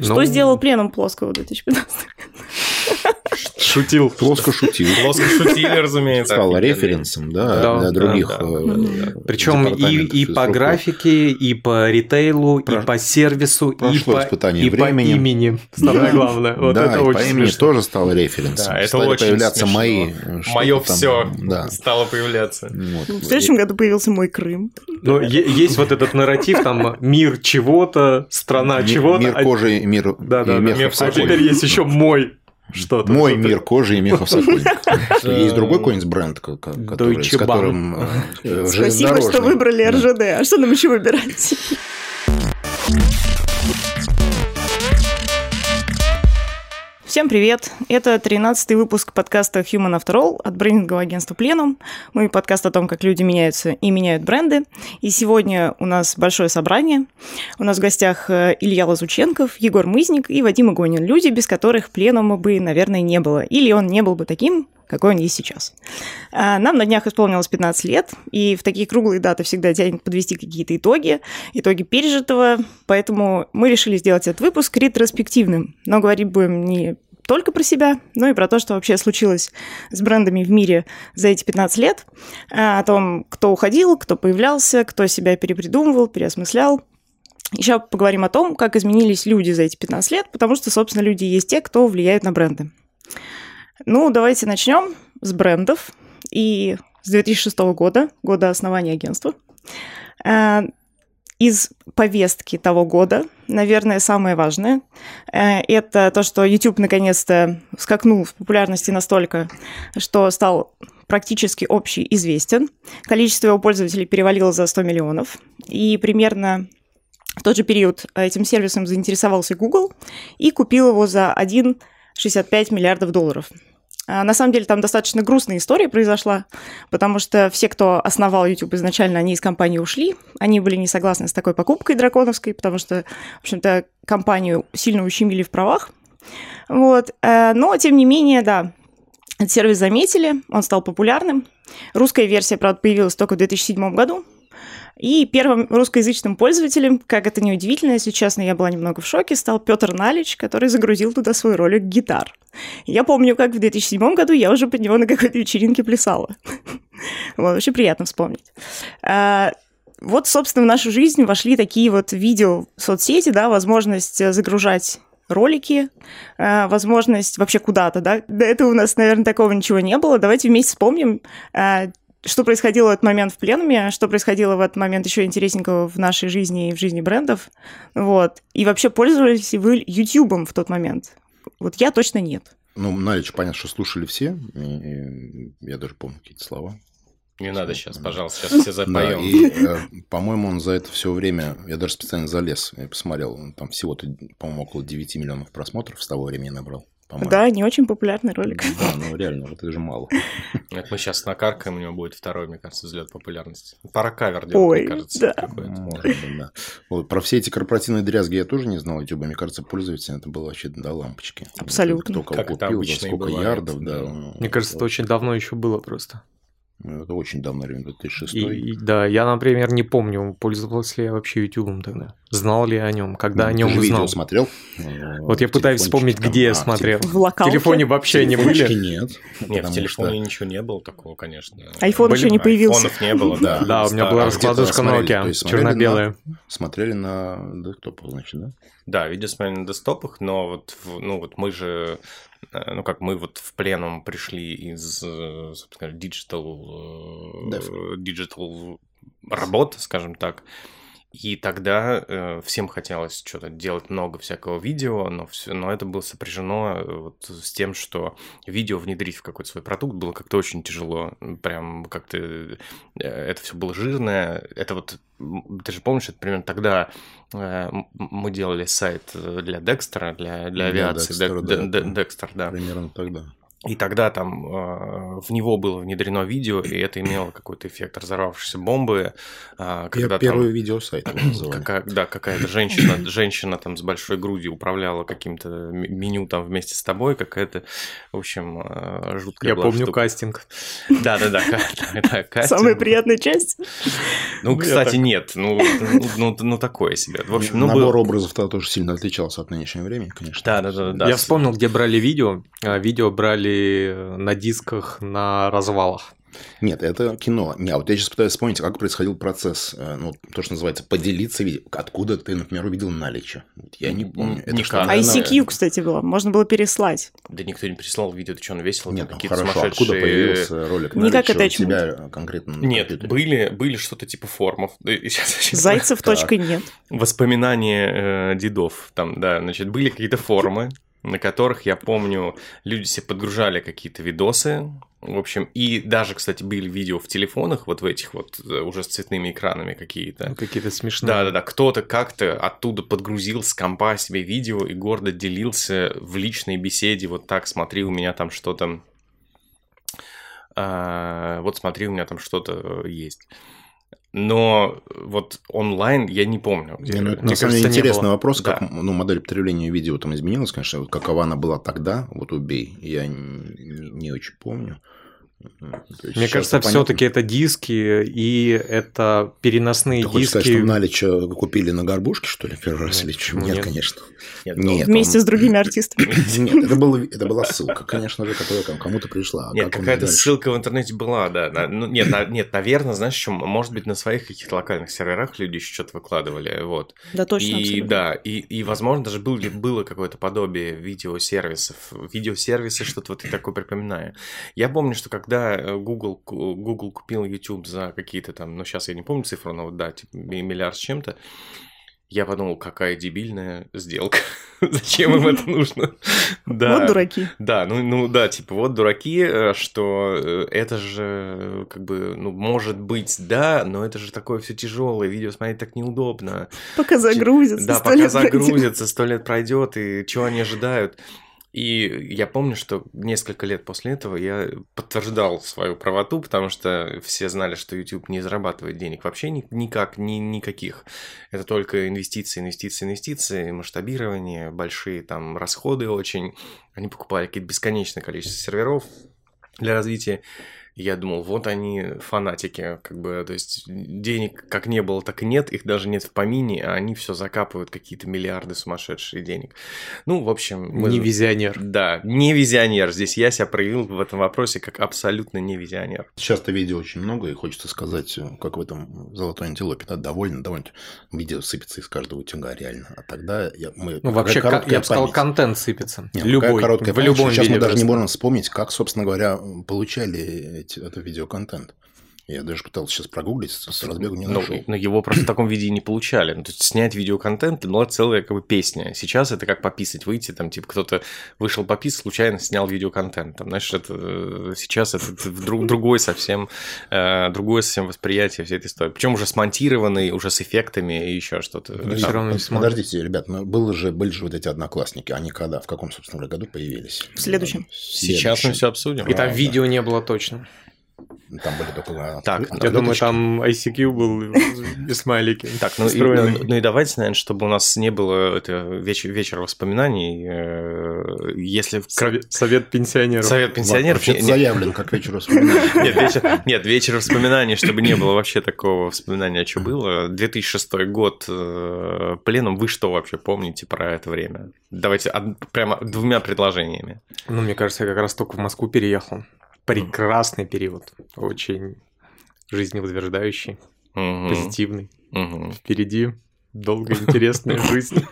Что Ну, сделал пленом плоского в 2015 Шутил. Плоско шутил. Плоско шутили, разумеется. Стал референсом, да, Да, для других. да. э, Причем и, по графике, и по ритейлу, Про- и по сервису, и по, и по имени. Самое главное. Вот да, это и очень по имени смешно. тоже стал референсом. Да, это Стали очень появляться смешно. мои. э, Мое все Да. стало появляться. Вот. В следующем году появился мой Крым. Ну, есть вот этот нарратив, там, мир чего-то, страна чего-то. Мир а- кожи, мир Да, да, Мир А теперь есть еще мой что-то. Мой Что-то. мир кожи и мехов Сокольник. Что, Есть другой какой-нибудь бренд, ко- ко- который, с которым э, Спасибо, что выбрали РЖД. А что нам еще выбирать? Всем привет! Это 13-й выпуск подкаста Human After All от брендингового агентства Plenum. Мы подкаст о том, как люди меняются и меняют бренды. И сегодня у нас большое собрание. У нас в гостях э, Илья Лазученков, Егор Мызник и Вадим Игонин. Люди, без которых Пленума бы, наверное, не было. Или он не был бы таким, какой он есть сейчас. А, Нам на днях исполнилось 15 лет, и в такие круглые даты всегда тянет подвести какие-то итоги, итоги пережитого, поэтому мы решили сделать этот выпуск ретроспективным. Но говорить будем не только про себя, но и про то, что вообще случилось с брендами в мире за эти 15 лет, а, о том, кто уходил, кто появлялся, кто себя перепридумывал, переосмыслял. Еще поговорим о том, как изменились люди за эти 15 лет, потому что, собственно, люди есть те, кто влияет на бренды. Ну, давайте начнем с брендов. И с 2006 года, года основания агентства. Э, Из повестки того года, наверное, самое важное, э, это то, что YouTube наконец-то скакнул в популярности настолько, что стал практически общеизвестен. Количество его пользователей перевалило за 100 миллионов. И примерно в тот же период этим сервисом заинтересовался Google и купил его за 1,65 миллиардов долларов. А, На самом деле там достаточно грустная история произошла, потому что все, кто основал YouTube изначально, они из компании ушли. Они были не согласны с такой покупкой драконовской, потому что, в общем-то, компанию сильно ущемили в правах. Вот. э, Но, тем не менее, да, этот сервис заметили, он стал популярным. Русская версия, правда, появилась только в 2007 году. И первым русскоязычным пользователем, как это неудивительно, если честно, я была немного в шоке, стал Петр Налич, который загрузил туда свой ролик гитар. Я помню, как в 2007 году я уже под него на какой-то вечеринке плясала. Вот, очень приятно вспомнить. А, Вот, собственно, в нашу жизнь вошли такие вот видео соцсети, да, возможность загружать ролики, э, возможность вообще куда-то, да. До этого у нас, наверное, такого ничего не было. Давайте вместе вспомним, э, что происходило в этот момент в пленуме, что происходило в этот момент еще интересненького в нашей жизни и в жизни брендов. Вот. И вообще пользовались ли вы Ютубом в тот момент? Вот я точно нет. Ну, Налич, понятно, что слушали все. и- и Я даже помню какие-то слова. Не надо сейчас, пожалуйста, сейчас все Да, запоем. и, э, по-моему, он за это все время, я даже специально залез, я посмотрел, он там всего-то, по-моему, около 9 миллионов просмотров с того времени набрал. По-моему. Да, не очень популярный ролик. Да, ну реально, вот это же мало. Это мы сейчас накаркаем, у него будет второй, мне кажется, взлет популярности. Пора кавер делать, Ой, мне кажется. да. какой-то. Может быть, да. Вот, про все эти корпоративные дрязги я тоже не знал YouTube. Мне кажется, пользователям это было вообще до лампочки. Абсолютно. Кто кого Как купил, за сколько бывает, ярдов, да. да. Мне кажется, это очень давно еще было просто. Ну, Это очень давно, время 2006 И, и да, я, например, не помню, пользовался ли я вообще Ютубом тогда. Знал ли я о нем, когда о Ну, нем ты же видео узнал. смотрел? Вот я пытаюсь вспомнить, где я смотрел. В В локалке. телефоне вообще не были. нет. Нет, в телефоне что- ничего не было такого, конечно. Айфон еще не появился. Айфонов не было, да. Да, у меня Да, была а раскладушка Nokia, черно-белая. Смотрели на десктопах, значит, да? Да, видео смотрели на десктопах, но вот, ну вот мы же, ну как мы вот в пленум пришли из, э, собственно, digital, э, digital работ, скажем так, и тогда э, всем хотелось что-то делать много всякого видео, но, все, но это было сопряжено э, вот с тем, что видео внедрить в какой-то свой продукт было как-то очень тяжело. Прям как-то э, это все было жирное. Это вот, ты же помнишь, это примерно тогда э, мы делали сайт э, для Декстера, для, для Для авиации. Декстера, Дек- да, Декстер, да. Примерно тогда. И тогда там э, в него было внедрено видео, и это имело какой-то эффект разорвавшейся бомбы. Э, когда Первый там, видеосайт его называли. какая, да, какая-то женщина, женщина там с большой грудью управляла каким-то меню там вместе с тобой, какая-то, в общем, э, жуткая Я была помню штука. кастинг. Да-да-да, ка- да, да, кастинг. Самая приятная часть. Ну, Ну, я кстати, нет, ну, ну, ну, ну, такое себе. В общем, ну, Набор образов тогда тоже сильно отличался от нынешнего времени, конечно. Да-да-да. да. Я вспомнил, где брали видео. Видео брали э, на дисках на развалах. Нет, это кино. Не, а вот я сейчас пытаюсь вспомнить, как происходил процесс, э, ну, то, что называется, поделиться видео. Откуда ты, например, увидел наличие? Я не помню. Это Никак. что, А наверное, ICQ, кстати, было. Можно было переслать. Да никто не прислал видео, ты что, он весело? Нет, там ну хорошо, откуда сумасшедшие... появился ролик Не как наличия у тебя конкретно Нет, компьютере? были, были что-то типа щас- Зайцев точка нет. Воспоминания э, дедов. Там, да, значит, были какие-то форумы, на которых, я помню, люди себе подгружали какие-то видосы, в общем, и даже, кстати, были видео в телефонах, вот в этих вот э, уже с цветными экранами какие-то. Ну, Какие-то смешные. Да-да-да, кто-то как-то оттуда подгрузил с компа себе видео и гордо делился в личной беседе, вот так, смотри, у меня там что-то... а, вот смотри, у меня там что-то э, есть. Но вот онлайн я не помню. где- ну, это Мне на самом деле интересный было. вопрос, Да. как ну, модель потребления видео там изменилась, конечно, какова она была тогда, вот убей, я не, не очень помню. Есть Мне кажется, все-таки это диски и это переносные Ты хочешь сказать, диски. что наличие купили на горбушке, что ли, первый раз? Или что? почему Нет, нет? конечно. Нет, Нет. Вместе он- с другими артистами. Нет, это, было, это была ссылка, конечно же, которая там кому-то пришла. А Нет, как какая-то ссылка в интернете была, да. на- ну, нет, на- нет, наверное, знаешь, что, может быть, на своих каких-то локальных серверах люди еще что-то выкладывали, вот. Да, точно. и абсолютно. да, и, и возможно, даже был, было какое-то подобие видеосервисов. Видеосервисы, что-то вот я такое припоминаю. Я помню, что когда э, Google, Google купил YouTube за какие-то там, ну, сейчас я не помню цифру, но вот да, типа ми- миллиард с чем-то, я подумал, какая дебильная сделка. Зачем им это нужно? Да. Вот дураки. Да, ну, ну да, типа вот дураки, э, что э, это же как бы, ну, может быть, да, но это же такое все тяжелое, видео смотреть так неудобно. Пока загрузится. Да, пока загрузится, сто лет пройдет, и чего они ожидают. И я помню, что несколько лет после этого я подтверждал свою правоту, потому что все знали, что YouTube не зарабатывает денег вообще ни- никак, ни, никаких. Это только инвестиции, инвестиции, инвестиции, масштабирование, большие там расходы очень. Они покупали какие-то бесконечное количество серверов для развития. Я думал, вот они фанатики, как бы, то есть денег как не было, так и нет, их даже нет в помине, а они все закапывают какие-то миллиарды сумасшедшие денег. Ну, в общем... мы- Не визионер. Да, не визионер. Здесь я себя проявил в этом вопросе как абсолютно не визионер. Сейчас-то видео очень много, и хочется сказать, э, как в этом «Золотой антилопе», да, довольно, довольно видео сыпется из каждого утюга, реально. А тогда я, мы... Ну, вообще, я бы сказал, память. контент сыпется. Не, ну, Любой. в память, любом Сейчас мы даже не просто. можем вспомнить, как, собственно говоря, получали этот видеоконтент. Я даже пытался сейчас прогуглить, с разбегу не Ну, нашел. но его просто в таком виде и не получали. Ну, то есть снять видеоконтент это была целая как бы песня. Сейчас это как пописать, выйти, там, типа, кто-то вышел пописать, случайно снял видеоконтент. Там, знаешь, это э, сейчас это друг, другой совсем, э, другое совсем восприятие всей этой истории. Причем уже смонтированный, уже с эффектами и еще что-то. Да, Там, всё равно не смотрит. Подождите, ребят, ну, было же, были же вот эти одноклассники. Они когда, в каком, собственно говоря, году появились? В следующем. В Сейчас мы все обсудим. И там видео не было точно. Там были только... Так, откры- Я думаю, там ICQ был и смайлики. Так, ну и, ну, ну и давайте, наверное, чтобы у нас не было это вечер, вечер воспоминаний, э, если... Совет, совет пенсионеров. Совет пенсионеров... Не- заявлен, как вечер воспоминаний. Нет, вечер, нет, вечер воспоминаний, чтобы не было вообще такого воспоминания, что было. 2006 год, э, пленум, вы что вообще помните про это время? Давайте прямо двумя предложениями. Ну, мне кажется, я как раз только в Москву переехал. Прекрасный период. Очень жизнеутверждающий, Мгм, позитивный. мгм. Впереди долгая интересная жизнь.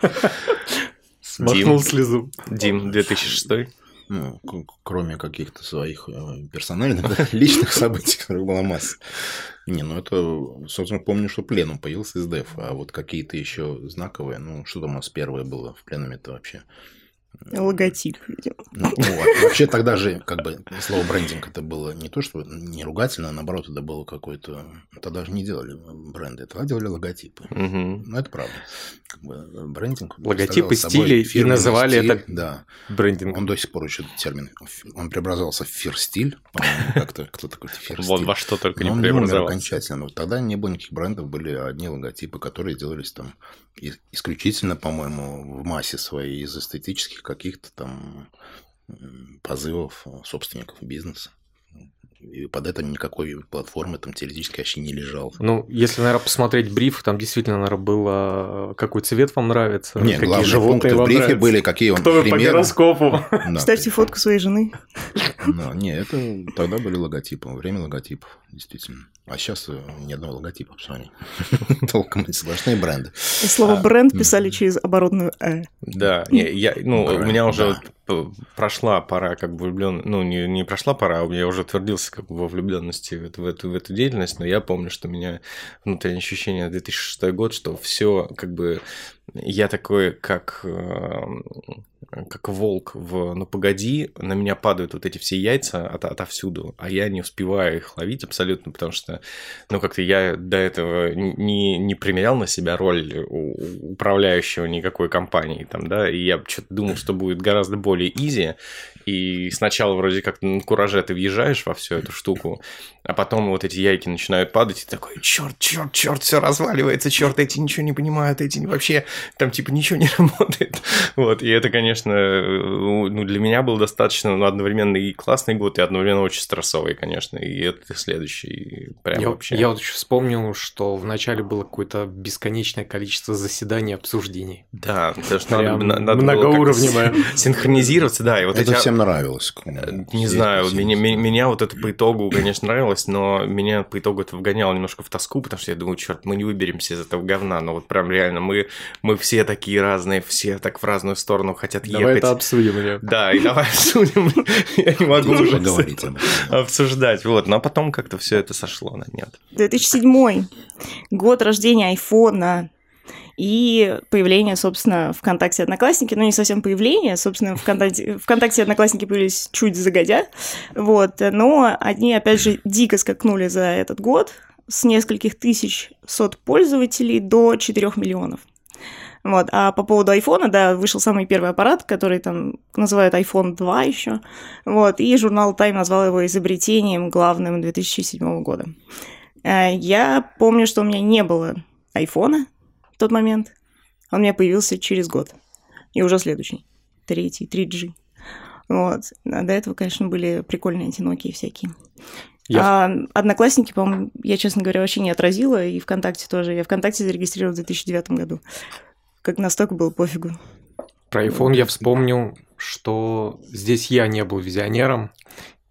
Смахнул слезу. Дим, 2006 Ну, кроме каких-то своих э, персональных, да, личных событий, которых была масса. Не, ну это, собственно, помню, что пленум появился из ДЭФ, а вот какие-то еще знаковые, ну, что там у нас первое было в пленуме-то вообще? Логотип, видимо. Ну, вот. Вообще тогда же, как бы, слово брендинг это было не то, что не ругательно, а наоборот, это было какое-то... Тогда же не делали бренды, тогда делали логотипы. Мгм. Ну, это правда. Как бы брендинг... Логотипы, стили, и называли стиль, это Да. брендинг. Он до сих пор еще термин, он преобразовался в фир-стиль, как-то кто такой фир-стиль. Вон во что только Но не он не умер преобразовался. окончательно. Тогда не было никаких брендов, были одни логотипы, которые делались там исключительно, по-моему, в массе своей из эстетических каких-то там позывов собственников бизнеса. И под это никакой платформы там теоретически вообще не лежал. Ну, если, наверное, посмотреть бриф, там действительно, наверное, было, какой цвет вам нравится, Нет, какие главные животные пункты в вам брифе нравятся, были, какие он кто вы по примеры. гороскопу. Да, Ставьте фотку своей жены. Да, не, это тогда были логотипы, время логотипов, действительно. А сейчас ни одного логотипа в Sony. Толком эти сплошные бренды. И слово А, бренд писали через оборотную «э». Да, не, я, ну, у меня уже прошла пора как бы влюблен, ну, не, не прошла пора, а я уже утвердился как бы во влюбленности в эту, в, эту, в эту деятельность, но я помню, что у меня внутреннее ощущение 2006 год, что все как бы я такой, как, э, как волк в «Ну, погоди», на меня падают вот эти все яйца от, отовсюду, а я не успеваю их ловить абсолютно, потому что, ну, как-то я до этого не, не примерял на себя роль управляющего никакой компании, там, да, и я что-то думал, что будет гораздо более изи, и сначала вроде как на кураже ты въезжаешь во всю эту штуку, а потом вот эти яйки начинают падать, и такой, черт, черт, черт, все разваливается, черт, эти ничего не понимают, эти вообще там типа ничего не работает. Вот, и это, конечно, ну, для меня был достаточно ну, одновременно и классный год, и одновременно очень стрессовый, конечно, и это следующий прям Я, вообще. я вот еще вспомнил, что вначале было какое-то бесконечное количество заседаний и обсуждений. Да, потому что надо, Прям на- надо как-то многоуровневое. синхронизироваться, да, и вот это эти... всем нравилось. Не знаю, меня, меня, меня вот это по итогу, конечно, нравилось, но меня по итогу это вгоняло немножко в тоску, потому что я думаю, черт, мы не выберемся из этого говна, но вот прям реально мы, мы все такие разные, все так в разную сторону хотят Давай ехать. это обсудим, Лев. Да, и давай обсудим. Я не могу уже обсуждать. Вот, но потом как-то все это сошло на нет. 2007 год рождения айфона и появление, собственно, ВКонтакте Одноклассники, ну не совсем появление, собственно, ВКонтакте, ВКонтакте Одноклассники появились чуть загодя, вот, но они, опять же, дико скакнули за этот год с нескольких тысяч сот пользователей до 4 миллионов. Вот. А по поводу айфона, да, вышел самый первый аппарат, который там называют iPhone 2 еще. Вот. И журнал Time назвал его изобретением главным 2007 года. Э, Я помню, что у меня не было айфона в тот момент. Он у меня появился через год. И уже следующий. Третий, 3G. Вот. А до этого, конечно, были прикольные эти Nokia всякие. Я- А одноклассники, по-моему, я, честно говоря, вообще не отразила, и ВКонтакте тоже. Я ВКонтакте зарегистрировала в 2009 году. Как настолько было пофигу. Про iPhone я вспомнил, что здесь я не был визионером,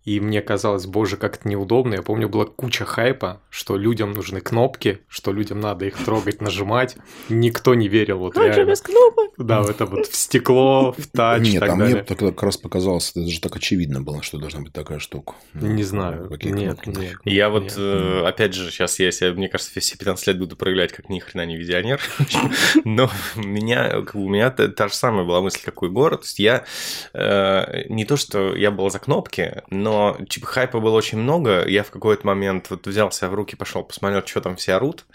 и мне казалось, боже, как это неудобно. Я помню, была куча хайпа, что людям нужны кнопки, что людям надо их трогать, нажимать. Никто не верил, вот же реально. без кнопок? Да, в это вот в стекло, в тач Нет, так а мне далее. так как раз показалось, это же так очевидно было, что должна быть такая штука. Не знаю. Какие Нет, кнопки? нет. Я вот, нет. э, опять же, сейчас я себя, мне кажется, все 15 лет буду проявлять, как ни хрена не визионер. Но у меня, у меня та, та же самая была мысль, как у Егора. То есть я э, не то, что я был за кнопки, но типа хайпа было очень много. Я в какой-то момент вот взял себя в руки, пошел посмотрел, что там все орут.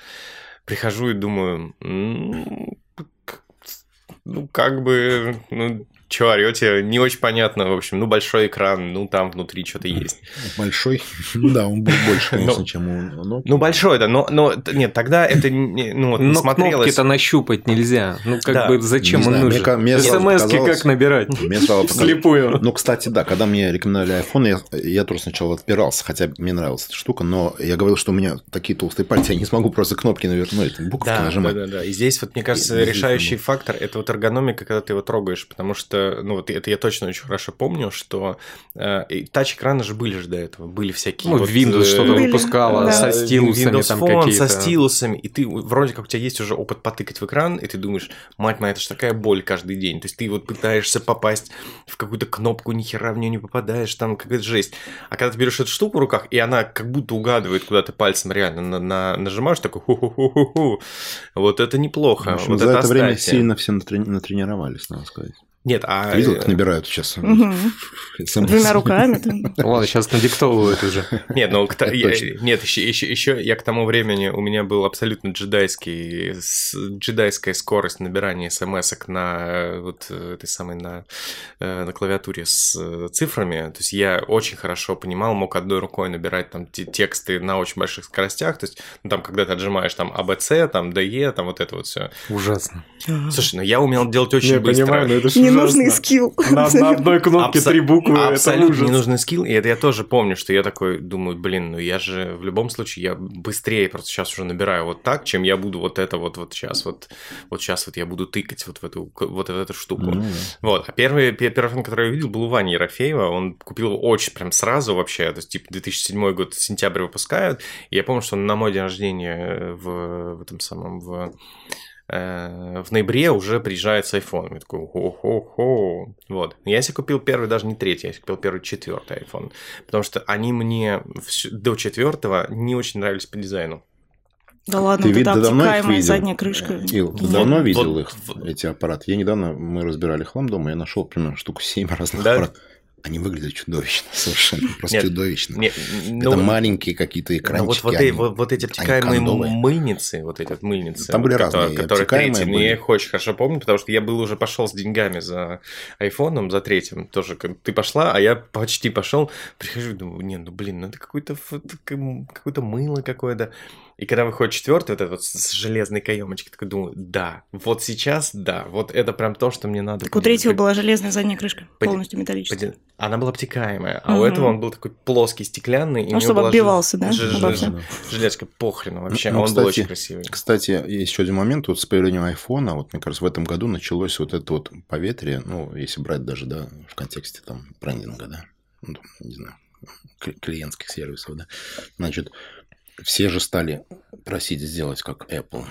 Прихожу и думаю, «М, к- ну, как бы, ну, что орете, не очень понятно, в общем, ну, большой экран, ну, там внутри что-то есть. Большой. Да, он был больше, конечно, Ну, чем у Nokia. Ну, большой, да, но, но нет, тогда это ну, вот, не Но смотрелось. кнопки-то нащупать нельзя. Ну, как Да. бы зачем Не он знаю, мне нужен? мне СМСки показалось- как набирать? Мне стало Вслепую. Ну, кстати, да, когда мне рекомендовали iPhone, я, я тоже сначала отпирался, хотя мне нравилась эта штука, но я говорил, что у меня такие толстые пальцы, я не смогу просто кнопки навернуть, буковки Да, да, нажимать. да, да. И здесь вот, мне кажется, решающий фактор – это вот эргономика, когда ты его трогаешь, потому что, ну, вот это я точно очень хорошо помню, что э, тач-экраны же были же до этого, были всякие Ну, вот, Windows э, что-то выпускала да. со стилусами Windows там Phone какие-то. со стилусами, и ты вроде как у тебя есть уже опыт потыкать в экран, и ты думаешь, мать моя, это же такая боль каждый день. То есть ты вот пытаешься попасть в какую-то кнопку, ни хера в нее не попадаешь, там какая-то жесть. А когда ты берешь эту штуку в руках, и она как будто угадывает, куда ты пальцем реально на- на- нажимаешь, такой ху-ху-ху-ху-ху. Вот это неплохо. В общем, вот за это время оставьте. сильно все натрени- натренировались, надо сказать. Нет, а... Ты видел, как набирают сейчас? SMS? Двумя руками. там. Ладно, сейчас надиктовывают уже. Нет, ну к я- нет, еще, еще, еще я к тому времени у меня был абсолютно джедайский, джедайская скорость набирания смс на э, вот э, этой самой на, э, на клавиатуре с э, цифрами. То есть я очень хорошо понимал, мог одной рукой набирать там те- тексты на очень больших скоростях. То есть, ну, там, когда ты отжимаешь там АБЦ, там ДЕ, там вот это вот все. Ужасно. Слушай, ну я умел делать очень Я быстро. понимаю, но это Ненужный скилл. На, на одной кнопке Абсо- три буквы, это Абсолютно ужас. ненужный скилл. И это я тоже помню, что я такой думаю, блин, ну я же в любом случае, я быстрее просто сейчас уже набираю вот так, чем я буду вот это вот, вот сейчас вот, вот сейчас вот я буду тыкать вот в эту, вот в эту штуку. Ну, да. Вот, а первый, пе- первый фильм, который я увидел, был у Вани Ерофеева, он купил его очень прям сразу вообще, то есть, типа, 2007 год, сентябрь выпускают, и я помню, что на мой день рождения в, в этом самом, в, э, в ноябре уже приезжает с iPhone. Я такой, хо-хо-хо. Вот. Я себе купил первый, даже не третий, я себе купил первый четвертый iPhone, потому что они мне до четвертого не очень нравились по дизайну. Да ладно, Ты вот ты давно их видел? задняя крышка. Ил, ты Вот- давно вот- видел их, вот- эти аппараты? Я недавно, мы разбирали хлам дома, я нашел примерно штуку 7 разных Да? аппаратов. Они выглядят чудовищно, совершенно, просто Нет, чудовищно. Не, Это маленькие какие-то Ну, экранчики. вот, вот, они- эти, вот, вот эти обтекаемые мыльницы, вот эти вот мыльницы. Там были вот, разные, которые, которые третьи. были. Я их очень хорошо помню, потому что я был уже пошел с деньгами за айфоном, за третьим. Тоже ты пошла, а я почти пошел. Прихожу думаю, не, ну блин, ну это какое-то ф- это как- какое-то мыло какое-то. И когда выходит четвертый, вот этот вот с железной каемочкой, такой думаю, да, вот сейчас, да, вот это прям то, что мне надо. Так у третьего была железная задняя крышка, Поди- полностью металлическая. поди- Она была обтекаемая, а у Мгм. этого он был такой плоский, стеклянный. и у Ну, него чтобы была отбивался, да, ж- ж-. Железка похрену вообще, Ну, а он был кстати, очень красивый. Кстати, есть еще один момент. Вот с появлением айфона, вот, мне кажется, в этом году началось вот это вот поветрие, ну, если брать даже, да, в контексте там брендинга, да, ну, не знаю, кли- клиентских сервисов, да. Значит, все же стали просить сделать как Apple.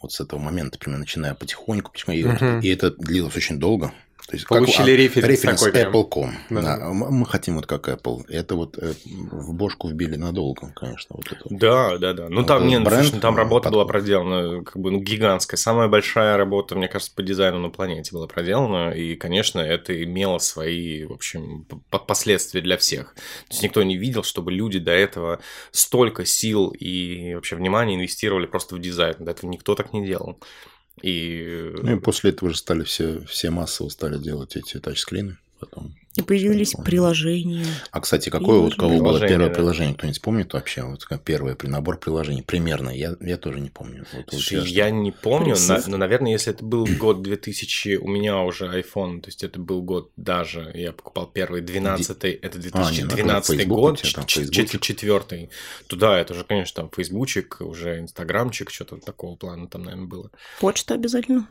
Вот с этого момента, примерно, начиная потихоньку, потихоньку. И, Мгм. и это длилось очень долго. То есть, Получили а, референс такой прям. Apple.com. Да. Да. Мы хотим вот как Apple. Это вот э, в бошку вбили надолго, конечно. Вот это. Да, да, да. Ну Вот там, этот не, ну, бренд, слушай, ну, там ну, работа под- была проделана, как бы, ну, гигантская. Самая большая работа, мне кажется, по дизайну на планете была проделана. И, конечно, это имело свои, в общем, последствия для всех. То есть никто не видел, чтобы люди до этого столько сил и вообще внимания инвестировали просто в дизайн. До этого никто так не делал. И Ну и после этого же стали все, все массово стали делать эти тачскрины. Потом. И появились приложения. А, кстати, какое вот у кого было Приложение, первое да. приложение? Кто-нибудь помнит вообще? Вот как первое при набор приложений примерно. Я, я тоже не помню. Вот, вот Слушай, я- я не помню, на- но, наверное, если это был год 2000, у меня уже iPhone, то есть это был год даже, я покупал первый 12 это А, не, 2012 ну, Facebook у год, четвертый. Туда это уже, конечно, там фейсбучик, уже инстаграмчик, что-то такого плана там, наверное, было. Почта обязательно.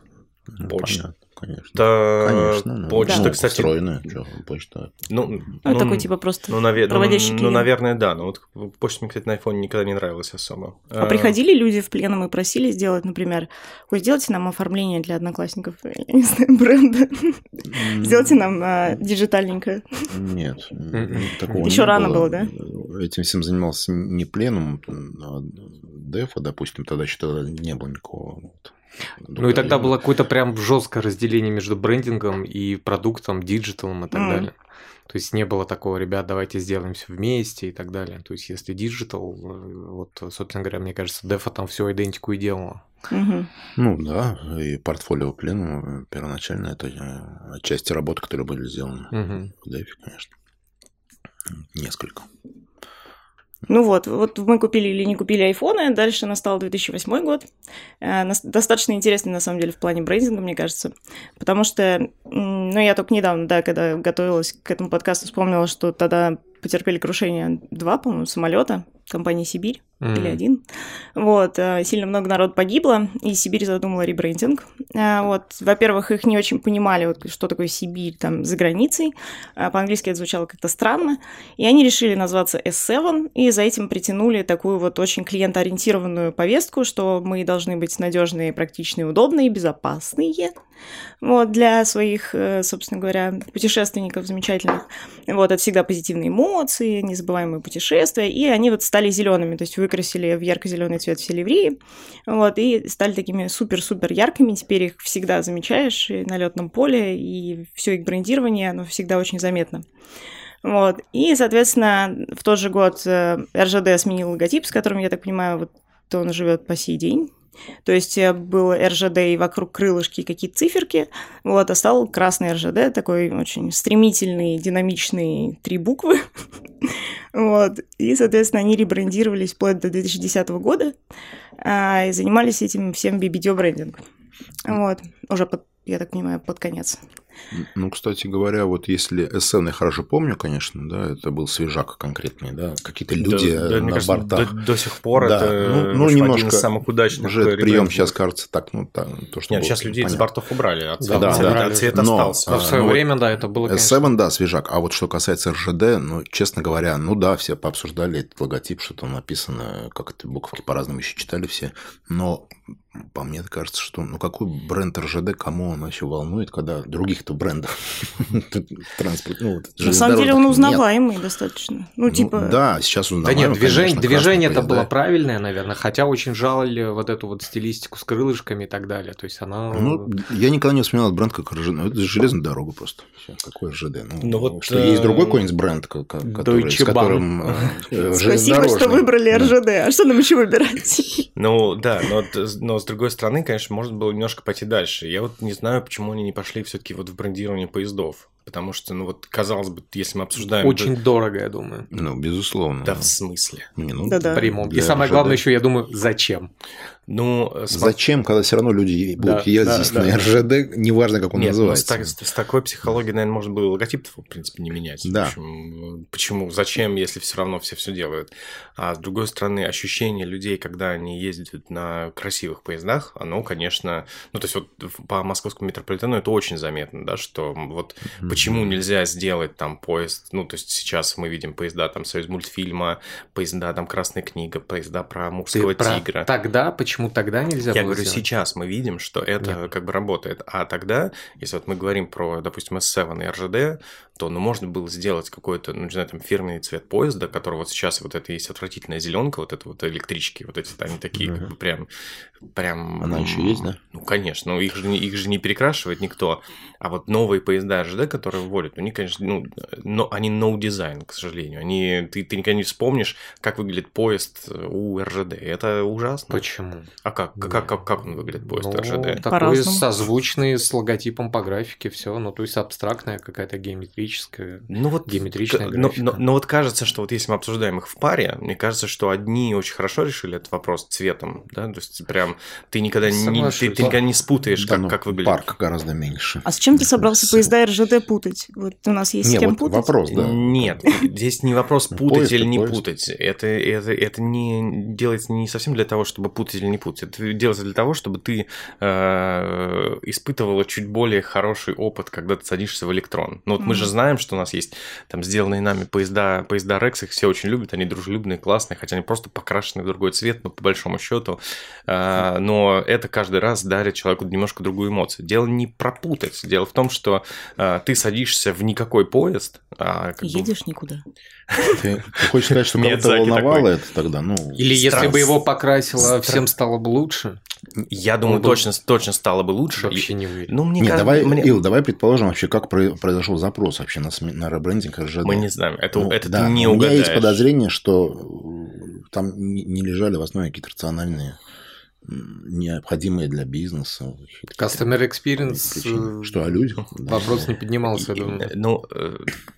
Ну, почта. понятно, конечно. Да, Конечно. ну, почта, ну, кстати, Встроенная, чё, почта. ну, Ну, ну, такой типа просто ну, наве- ну, проводящий ну, клиент. наверное, да. Но вот почта мне, кстати, на iPhone никогда не нравилась особо. А приходили люди в пленум и просили сделать, например, ой, сделайте нам оформление для одноклассников, я не знаю, бренда. Сделайте нам а, диджитальненько. Нет, Мгм. такого Ещё не рано было, да? Этим всем занимался не пленум, а Дефа, допустим, тогда еще не было никакого. Ну и тогда было какое-то прям жесткое разделение между брендингом и продуктом, digital ом и так Мгм. далее. То есть не было такого, ребят, давайте сделаем все вместе и так далее. То есть если digital, э, вот, собственно говоря, мне кажется, Дефа там всю идентику и делала. Мгм. Ну да, и портфолио пленума первоначально это э, части работы, которые были сделаны Мгм. в Дефе, конечно. Несколько. Ну вот, вот мы купили или не купили айфоны, дальше настал 2008 год. Э, Достаточно интересный, на самом деле, в плане брендинга, мне кажется. Потому что, ну, я только недавно, да, когда готовилась к этому подкасту, вспомнила, что тогда потерпели крушение два, по-моему, самолета компании «Сибирь» или Мгм. один. Вот, э, сильно много народ погибло, и Сибирь задумала ребрендинг. Э, Вот, во-первых, их не очень понимали, вот, что такое Сибирь там за границей. А По-английски это звучало как-то странно. И они решили назваться S7, и за этим притянули такую вот очень клиентоориентированную повестку, что мы должны быть надежные, практичные, удобные, безопасные. Вот, для своих, э, собственно говоря, путешественников замечательных. Вот, это всегда позитивные эмоции, незабываемые путешествия. И они вот стали стали зелеными, то есть выкрасили в ярко-зеленый цвет все ливреи, вот, и стали такими супер-супер яркими, теперь их всегда замечаешь и на летном поле, и все их брендирование, оно всегда очень заметно. Вот. И, соответственно, в тот же год э, РЖД сменил логотип, с которым, я так понимаю, вот он живет по сей день. То есть э, был РЖД и вокруг крылышки какие-то циферки, вот, а стал красный РЖД, такой очень стремительный, динамичный, три буквы. вот. И, соответственно, они ребрендировались вплоть до 2010 года а, и занимались этим всем BBDO брендингом. Вот. Уже, под, я так понимаю, под конец. Ну, кстати говоря, вот если СН я хорошо помню, конечно, да, это был свежак конкретный, да, какие-то люди да, да, на кажется, бортах. До, до сих пор да, это ну, ну, немножко один из самых удачных. Уже этот прием сейчас кажется так, ну, так, то, что Нет, сейчас людей понятно. с бортов убрали, а цвет, да, цвет, да. цвет Но, остался. Но в свое ну, время, да, это было, конечно... S7, да, свежак, а вот что касается РЖД, ну, честно говоря, ну да, все пообсуждали этот логотип, что там написано, как это буковки по-разному еще читали все, но по мне кажется, что ну какой бренд РЖД, кому он вообще волнует, когда других-то брендов транспорт, ну, вот, На самом деле он узнаваемый нет. достаточно. Ну, ну, типа... Да, сейчас узнаваемый. Да нет, движение, движение это было правильное, наверное, хотя очень жалили вот эту вот стилистику с крылышками и так далее. То есть она... Ну, я никогда не вспоминал бренд как РЖД, ну, это железная дорога просто. Все, какой РЖД? Ну, ну вот, что есть другой э, какой-нибудь бренд, который, с которым э, Спасибо, что выбрали РЖД, а что нам еще выбирать? Ну, да, но с другой стороны, конечно, можно было немножко пойти дальше. Я вот не знаю, почему они не пошли все-таки вот в брендирование поездов. Потому что, ну вот, казалось бы, если мы обсуждаем... Очень да... дорого, я думаю. Ну, безусловно. Да, в смысле? Не, ну, Да-да. Прямом. И самое главное еще, я думаю, зачем? Ну, э, см... Зачем, когда все равно люди будут да, ездить да, на да. РЖД, неважно, как он Нет, называется. Ну, с, с, с такой психологией, наверное, можно было логотип, в принципе, не менять. Да. Почему? почему? Зачем, если все равно все все делают? А с другой стороны, ощущение людей, когда они ездят на красивых поездах, оно, конечно... Ну, то есть, вот по московскому метрополитену это очень заметно, да, что вот mm-hmm. Почему нельзя сделать там поезд... Ну, то есть, сейчас мы видим поезда там Союз мультфильма, поезда там Красная книга, поезда про мужского Ты тигра. Про тогда почему тогда нельзя Я говорю, сделать? сейчас мы видим, что это Нет. как бы работает. А тогда, если вот мы говорим про, допустим, S7 и RGD, то ну, можно было сделать какой-то, ну, не знаю, там, фирменный цвет поезда, который вот сейчас вот это есть отвратительная зеленка, вот это вот электрички, вот эти, они такие, как бы прям, прям... Она еще есть, да? Ну, конечно, ну, их же, их же не перекрашивает никто. А вот новые поезда РЖД, которые вводят, ну, они, конечно, ну, но они no design, к сожалению. Они, ты, ты никогда не вспомнишь, как выглядит поезд у РЖД. Это ужасно. Почему? А как? Как, как, как, как он выглядит, поезд ну, РЖД? Такой созвучный с логотипом по графике, все, ну, то есть абстрактная какая-то геометрическая, ну, вот, геометричная но, но, но вот кажется, что вот если мы обсуждаем их в паре, мне кажется, что одни очень хорошо решили этот вопрос цветом, да, то есть прям ты никогда, не, ты, ты никогда не спутаешь, да, как, ну, как выглядит. Парк гораздо меньше. А с чем ты собрался поезда РЖД путать? Вот у нас есть не, с кем вот путать? вопрос, да. Нет, здесь не вопрос путать или не путать. Это, это, это не делается не совсем для того, чтобы путать или не путать. Это делается для того, чтобы ты э, испытывала чуть более хороший опыт, когда ты садишься в электрон. Ну вот мы же знаем, что у нас есть там сделанные нами поезда, поезда Rex, их все очень любят, они дружелюбные, классные, хотя они просто покрашены в другой цвет, но по большому счету. Э, но это каждый раз дарит человеку немножко другую эмоцию. Дело не пропутать, дело в том, что э, ты садишься в никакой поезд. А Едешь бы... никуда. Ты, ты хочешь сказать, что кого-то волновало это тогда? Ну, Или если бы его покрасило, всем стало бы лучше? Я думаю, точно, точно стало бы лучше. Вообще не уверен. Ну, мне Нет, кажется, давай, мне... Ил, давай предположим вообще, как произошел запрос вообще на, на ребрендинг РЖД. Мы не знаем, это, ну, это да, ты не угадаешь. У меня есть подозрение, что там не лежали в основе какие-то рациональные необходимые для бизнеса. Customer experience. Э, что, о людях? Вопрос да. не поднимался, я думаю. Ну, э,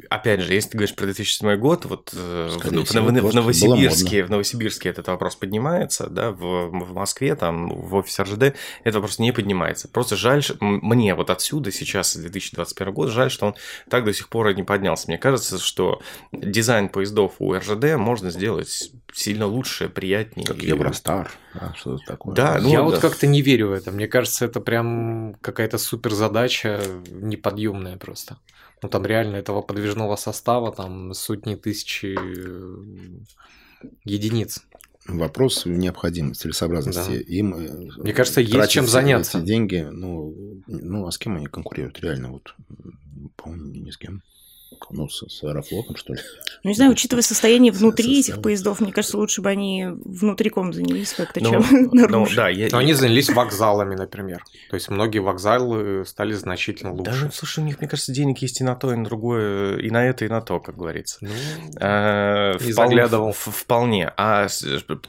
опять же, если ты говоришь про 2007 год, вот э, в, всего, в, в, Новосибирске, в Новосибирске этот вопрос поднимается, да, в, в Москве, там, в офисе РЖД этот вопрос не поднимается. Просто жаль, мне вот отсюда сейчас, 2021 год, жаль, что он так до сих пор не поднялся. Мне кажется, что дизайн поездов у РЖД можно сделать сильно лучше, приятнее. Как Евростар, да, что-то такое. Да, ну, я да. вот как-то не верю в это. Мне кажется, это прям какая-то супер задача неподъемная просто. Ну там реально этого подвижного состава там сотни тысячи э, единиц. Вопрос необходимости, целесообразности. Да. Им э, Мне кажется, есть чем заняться. Эти деньги, ну, ну, а с кем они конкурируют? Реально, вот, по-моему, ни с кем. Ну, с, с Аэрофлотом, что ли? Ну, не знаю, учитывая состояние внутри этих поездов, мне кажется, лучше бы они внутриком занялись как-то, ну, чем ну, наружу. Да, я... Но они занялись вокзалами, например. То есть многие вокзалы стали значительно лучше. Даже, слушай, у них, мне кажется, денег есть и на то, и на другое, и на это, и на то, как говорится. Ну, а, и заглядывал. Вполне. А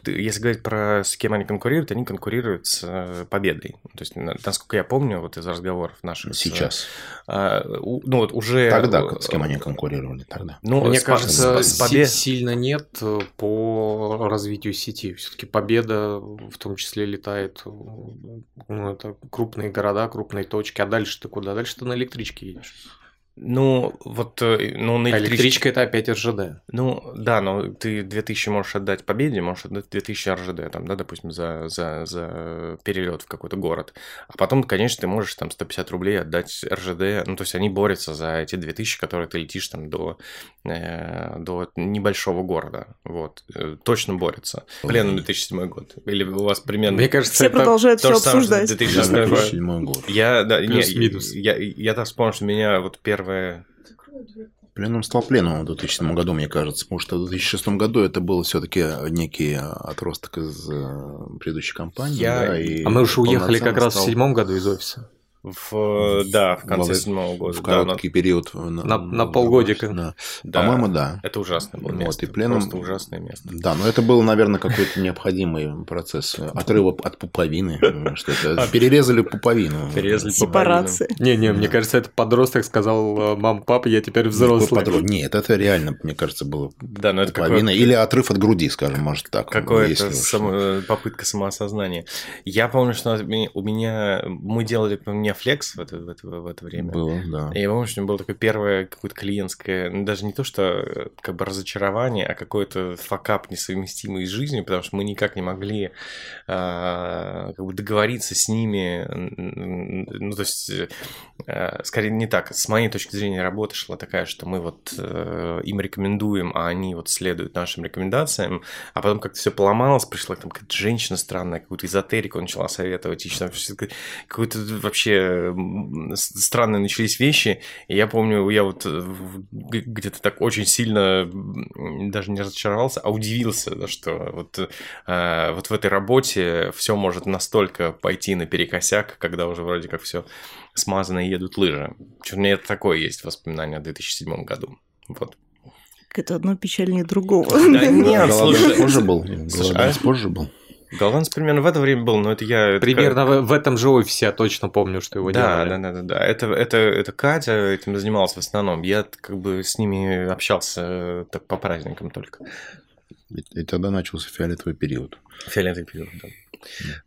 если говорить про с кем они конкурируют, они конкурируют с э, победой. То есть, насколько я помню, вот из разговоров наших... Сейчас. С, а, ну вот уже... Тогда с кем они конкурировали тогда? Ну, Мне с, кажется, с, побед... сильно нет э, по развитию сети. Все-таки победа в том числе летает, ну, это крупные города, крупные точки, а дальше ты куда? Дальше ты на электричке едешь. Ну, вот, э, ну, на электричке... А электричка это опять РЖД. Ну, да, но ты 2000 можешь отдать победе, можешь отдать 2000 РЖД, там, да, допустим, за, за, за перелет в какой-то город. А потом, конечно, ты можешь там 150 рублей отдать РЖД. Ну, то есть они борются за эти 2000, которые ты летишь там до, э, до небольшого города. Вот. Э, точно борются. Пленум 2007 год. Или у вас примерно... Мне кажется, все это продолжают все обсуждать. 2007 год. Я, да, не, я, я, я так вспомнил, что меня вот первый первое... Пленум стал пленумом в 2007 году, мне кажется, потому что в 2006 году это был все-таки некий отросток из э, предыдущей кампании. Я... Да, и а мы уже уехали как раз стал... в седьмом году из офиса. В, да, в конце седьмого года. В короткий да, период. На, на, на полгодика. Да. да. По-моему, да. Это ужасное было место. Вот, и пленум... Просто ужасное место. Да, но это был, наверное, какой-то необходимый процесс отрыва от пуповины. Что это перерезали пуповину. Перерезали Сепарация. Не-не, мне кажется, это подросток сказал, мам, папа, я теперь взрослый. Нет, это реально, мне кажется, было да, но это пуповина. Или отрыв от груди, скажем, может так. Какая-то попытка самоосознания. Я помню, что у меня... Мы делали, у меня флекс в это это, в это время. Было, да. И я помню, что у меня было такое первое какое-то клиентское, ну, даже не то, что э, как бы разочарование, а какой-то факап несовместимый с жизнью, потому что мы никак не могли а, как бы договориться с ними. Ну, то есть, а, скорее не так. С моей точки зрения работа шла такая, что мы вот а, им рекомендуем, а они вот следуют нашим рекомендациям, а потом как-то все поломалось, пришла там какая-то женщина странная, какую-то эзотерику начала советовать, и какой-то вообще странные начались вещи. И я помню, я вот э, где-то так очень сильно даже не разочаровался, а удивился, что вот, э, вот в этой работе все может настолько пойти наперекосяк, когда уже вроде как все смазано и едут лыжи. Что-то у меня это такое есть воспоминание о 2007 году. Вот. Это одно печальнее другого. Да нет, слушай. Позже был. А? Позже был. Голландц примерно в это время был, но это я... Примерно это... в, в этом же офисе я точно помню, что его да, делали. Да, да, да, да. Это, это, это Катя этим занималась в основном. Я как бы с ними общался э, так по праздникам только. И, и тогда начался фиолетовый период. Фиолетовый период, да.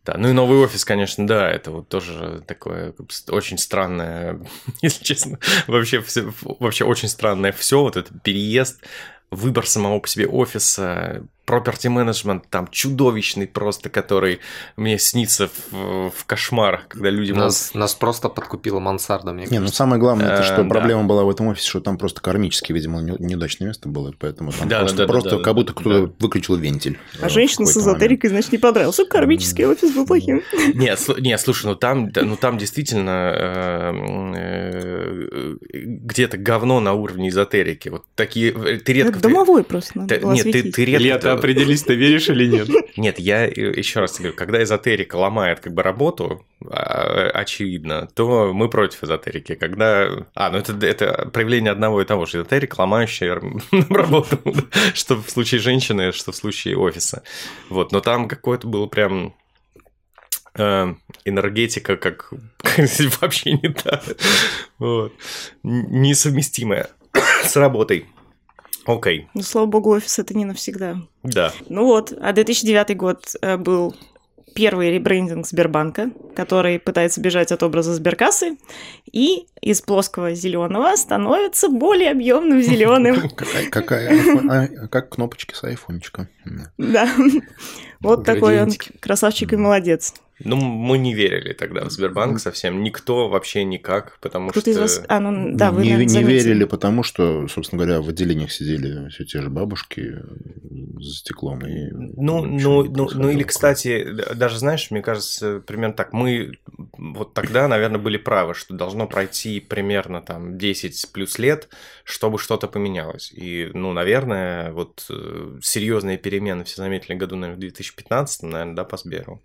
Да, ну и новый офис, конечно, да, это вот тоже такое очень странное, если честно, вообще, все, вообще очень странное все, вот этот переезд, выбор самого по себе офиса, property management там чудовищный просто, который мне снится в, в кошмарах, когда люди... Нас, могут... нас просто подкупила мансарда, мне Не, ну самое главное, это что э, проблема была в этом офисе, что там просто кармически, видимо, неудачное место было, поэтому там да, просто, да, просто да, как будто кто-то выключил вентиль. А женщина с эзотерикой, значит, не понравился. Кармический офис был плохим. Нет, нет, слушай, ну там, ну там действительно э, э, где-то говно на уровне эзотерики. Вот такие... Ты редко... Домовой просто Нет, ты редко определись, ты веришь или нет. Нет, я еще раз говорю, когда эзотерика ломает как бы работу, а, очевидно, то мы против эзотерики. Когда... А, ну это, это проявление одного и того же. Эзотерика, ломающая работу, что в случае женщины, что в случае офиса. Вот, но там какое-то было прям э, энергетика как, вообще не та. Вот. Несовместимая с работой. Окей. Okay. Ну, слава богу, офис это не навсегда. Да. Ну вот, а 2009 год э, был первый ребрендинг Сбербанка, который пытается бежать от образа Сберкассы, и из плоского зеленого становится более объемным зеленым. Какая, какая, как кнопочки с айфончика. Да. Вот такой он красавчик и молодец. Ну, мы не верили тогда в Сбербанк совсем. Никто вообще никак, потому Кто-то что... из вас... А, ну, да, вы, не, наверное, не верили, потому что, собственно говоря, в отделениях сидели все те же бабушки за стеклом. И Ну, ну, ну, ну или, кстати, даже знаешь, мне кажется, примерно так, мы вот тогда, наверное, были правы, что должно пройти примерно там 10 плюс лет, чтобы что-то поменялось. И, ну, наверное, вот э, серьезные перемены все заметили году, наверное, в 2015, наверное, да, по Сберу.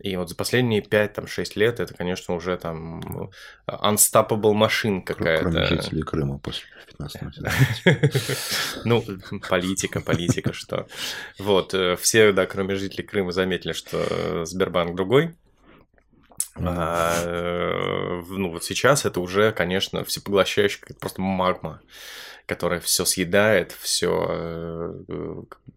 И вот за последние 5-6 лет это, конечно, уже там э, unstoppable машин какая-то. Кроме жителей Крыма после 15 Ну, политика, политика, что. Вот, э, все, да, кроме жителей Крыма, заметили, что э, Сбербанк другой. А, э, ну, вот сейчас это уже, конечно, всепоглощающая просто магма, которая все съедает, все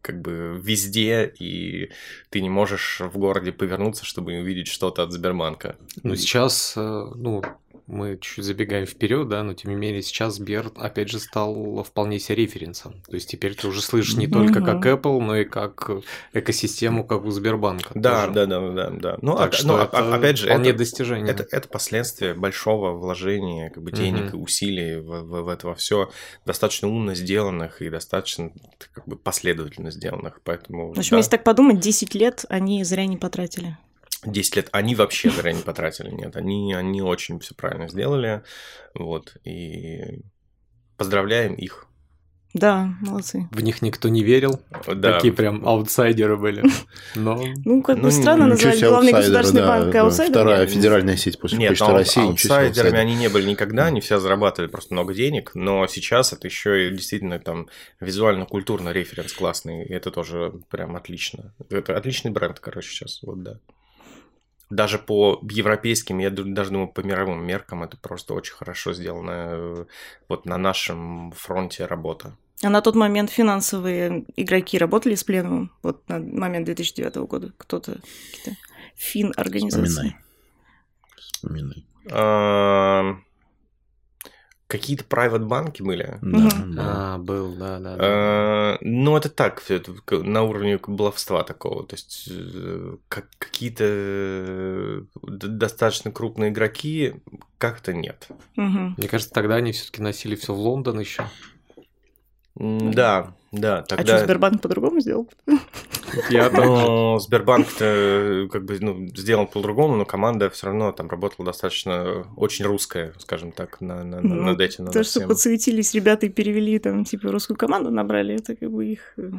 как бы везде, и ты не можешь в городе повернуться, чтобы увидеть что-то от Сбербанка. Ну, сейчас, э, ну, мы чуть забегаем вперед, да, но тем не менее сейчас Сбер, опять же, стал вполне себе референсом. То есть теперь ты уже слышишь не только Мгм. как Apple, но и как экосистему, как у Сбербанка. Да, тоже. да, да, да, да. Ну, Так а- что ну, а- это опять же, вполне это- достижение. Это, это последствия большого вложения как бы, денег Мгм. и усилий в, в, в это во все достаточно умно сделанных и достаточно как бы, последовательно сделанных. Поэтому В общем, да, если так подумать, 10 лет они зря не потратили. 10 лет они вообще зря не потратили. Нет, они, они очень все правильно сделали. Вот. И поздравляем их. Да, молодцы. В них никто не верил, Да. такие прям аутсайдеры были. Но Ну, как Ну, бы странно Ничего называть себе главный государственный да, банк да, аутсайдером. Вторая федеральная сеть после Нет, Почты но России. ничего себе аутсайдерами они не были никогда, они все зарабатывали просто много денег, но сейчас это еще и действительно там визуально-культурно референс классный, и это тоже прям отлично. Это отличный бренд, короче, сейчас, вот да. Даже по европейским, я даже думаю, по мировым меркам это просто очень хорошо сделанная вот на нашем фронте работа. А на тот момент финансовые игроки работали с Пленовым? Вот на момент 2009 года кто-то, какие-то фин-организации. Вспоминай. Вспоминай. А, Какие-то private банки были? Да, да. а, был, да, да. да. Э, Ну, это так, всё это на уровне баловства такого. То есть э, как какие-то э, достаточно крупные игроки как-то нет. Мне кажется, тогда они все-таки носили все в Лондон еще. М, Да, А тогда... что, Сбербанк по-другому сделал? Я. Ну, Сбербанк-то как бы ну, сделан по-другому, но команда все равно там работала достаточно очень русская, скажем так, на, на- Ну, над этим. над То, что подсуетились ребята и перевели там, типа, русскую команду набрали, это как бы их... э,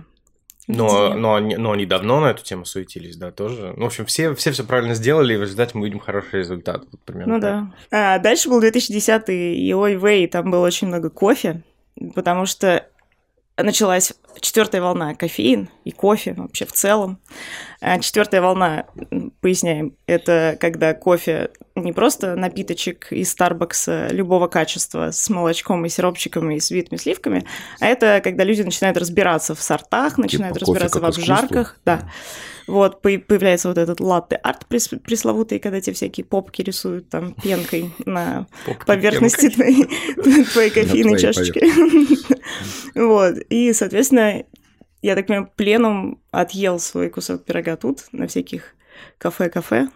Но, но, они, но они давно на эту тему суетились, да, тоже. Ну, в общем, все все, все правильно сделали, и в результате мы видим хороший результат. Вот примерно Ну так. да. А дальше был 2010 и ой вей, там было очень много кофе, потому что началась четвертая волна кофеин и кофе вообще в целом. А Четвертая волна, поясняем, это когда кофе не просто напиточек из Старбакса любого качества с молочком и сиропчиком и с витыми сливками, а это когда люди начинают разбираться в сортах, начинают кофе разбираться в обжарках. Да. Вот, по- появляется вот этот латте-арт прес- пресловутый, когда тебе всякие попки рисуют там пенкой на Попки поверхности твоей, твоей кофейной чашечки. Вот, и, соответственно, я так понимаю, пленум отъел свой кусок пирога тут, на всяких кафе-кафе.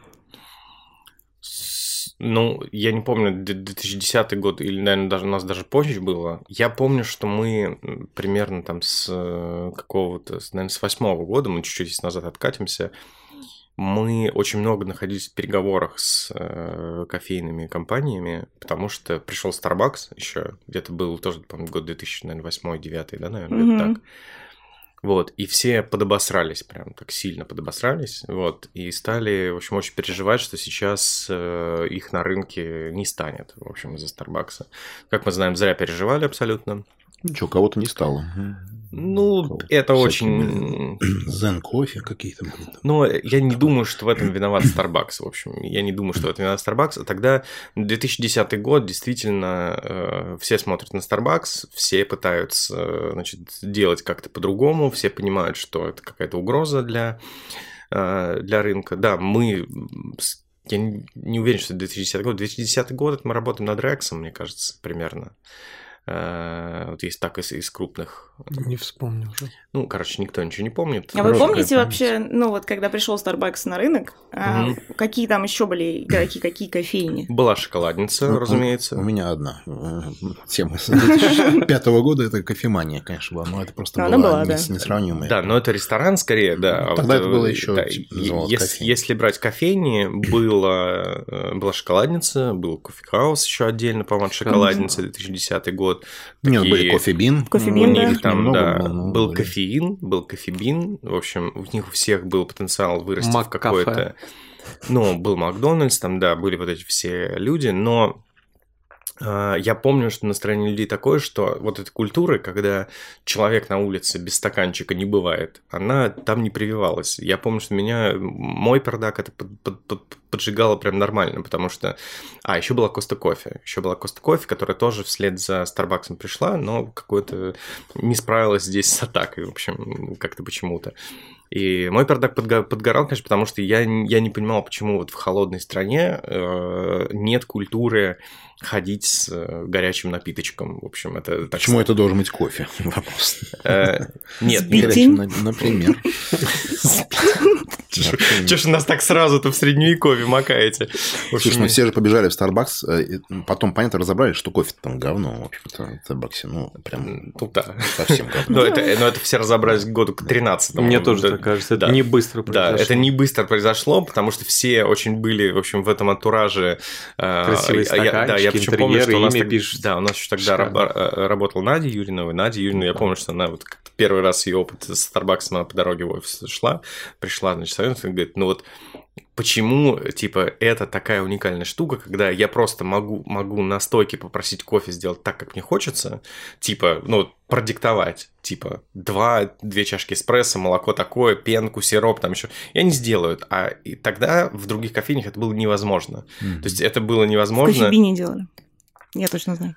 Ну, я не помню, д- 2010 год или, наверное, даже у нас даже позже было. Я помню, что мы примерно там с э, какого-то, наверное, с восьмого года, мы чуть-чуть назад откатимся, мы очень много находились в переговорах с э, кофейными компаниями, потому что пришел Starbucks еще, где-то был тоже, по-моему, год 2008-2009, да, наверное, где-то Мгм. так. Вот, и все подобосрались, прям так сильно подобосрались, вот, и стали, в общем, очень переживать, что сейчас э, их на рынке не станет, в общем, из-за Старбакса. Как мы знаем, зря переживали абсолютно. Ничего, кого-то не стало. Ну, Кого-то это всякими очень... Зен кофе какие-то. Но я не думаю, что в этом виноват Starbucks, в общем. Я не думаю, что в этом виноват Starbucks. А тогда 2010 год, действительно, э, все смотрят на Starbucks, все пытаются, э, значит, делать как-то по-другому, все понимают, что это какая-то угроза для, э, для рынка. Да, мы... Я не не уверен, что это 2010 год. 2010 год это мы работаем над Рексом, мне кажется, примерно. Э, вот есть так из, из крупных. Не вспомню уже. Ну, короче, никто ничего не помнит. А вы помните память. вообще, ну вот когда пришел Starbucks на рынок, а, Мгм. какие там еще были игроки, какие кофейни? Была шоколадница, Ну, разумеется. У меня одна э, тема с 2005 года, это кофемания, конечно, была, но это просто Она была была, не- да. несравнимая. Да, но это ресторан скорее, да. А тогда вот, это было э, еще, да, типа, если, если брать кофейни, было, была шоколадница, был кофе-хаус еще отдельно, по-моему, шоколадница 2010 год. Нет, такие- были Coffee Bean. Coffee Bean, у да. них них там, немного да, было, был были. кофеин, был Coffee Bean. В общем, у них у всех был потенциал вырасти в Мак-кафе. какое-то... Ну, был Макдональдс, там, да, были вот эти все люди, но я помню, что настроение людей такое, что вот эта культура, когда человек на улице без стаканчика не бывает, она там не прививалась. Я помню, что меня, мой пердак это под- под- под- поджигало прям нормально, потому что... А, еще была Коста Кофе. Еще была Коста Кофе, которая тоже вслед за Старбаксом пришла, но какое-то не справилась здесь с атакой, в общем, как-то почему-то. И мой пердак подго- подгорал, конечно, потому что я, я не понимал, почему вот в холодной стране э, нет культуры ходить с э, горячим напиточком. В общем, это... так Почему это должен быть кофе? Вопрос. Э, Нет, нет. Горячим, на- Например. Че ж нас так сразу-то в средневековье макаете? Слушай, ну все же побежали в Starbucks, э, потом, понятно, разобрались, что кофе там говно, в общем-то, в Starbucks, ну, прям Ну да. совсем Но говно. но это все разобрались к году к 13 Мне тоже так кажется. Это да. не быстро Да, произошло. это не быстро произошло, потому что все очень были, в общем, в этом антураже. э, Красивые я- Да, я стаканчики, помню, что у нас. Да, у еще тогда э, работала Надя Юринова. Надя Юрьевна, я помню, что она вот первый раз ее опыт с Starbucks она по дороге в офис шла, пришла, значит, и говорит, ну вот почему, типа, это такая уникальная штука, когда я просто могу, могу на стойке попросить кофе сделать так, как мне хочется, типа, ну, продиктовать, типа, два, две чашки эспрессо, молоко такое, пенку, сироп, там еще. И они сделают. А и тогда в других кофейнях это было невозможно. Мгм. То есть это было В невозможно. кофебине делали. Я точно знаю.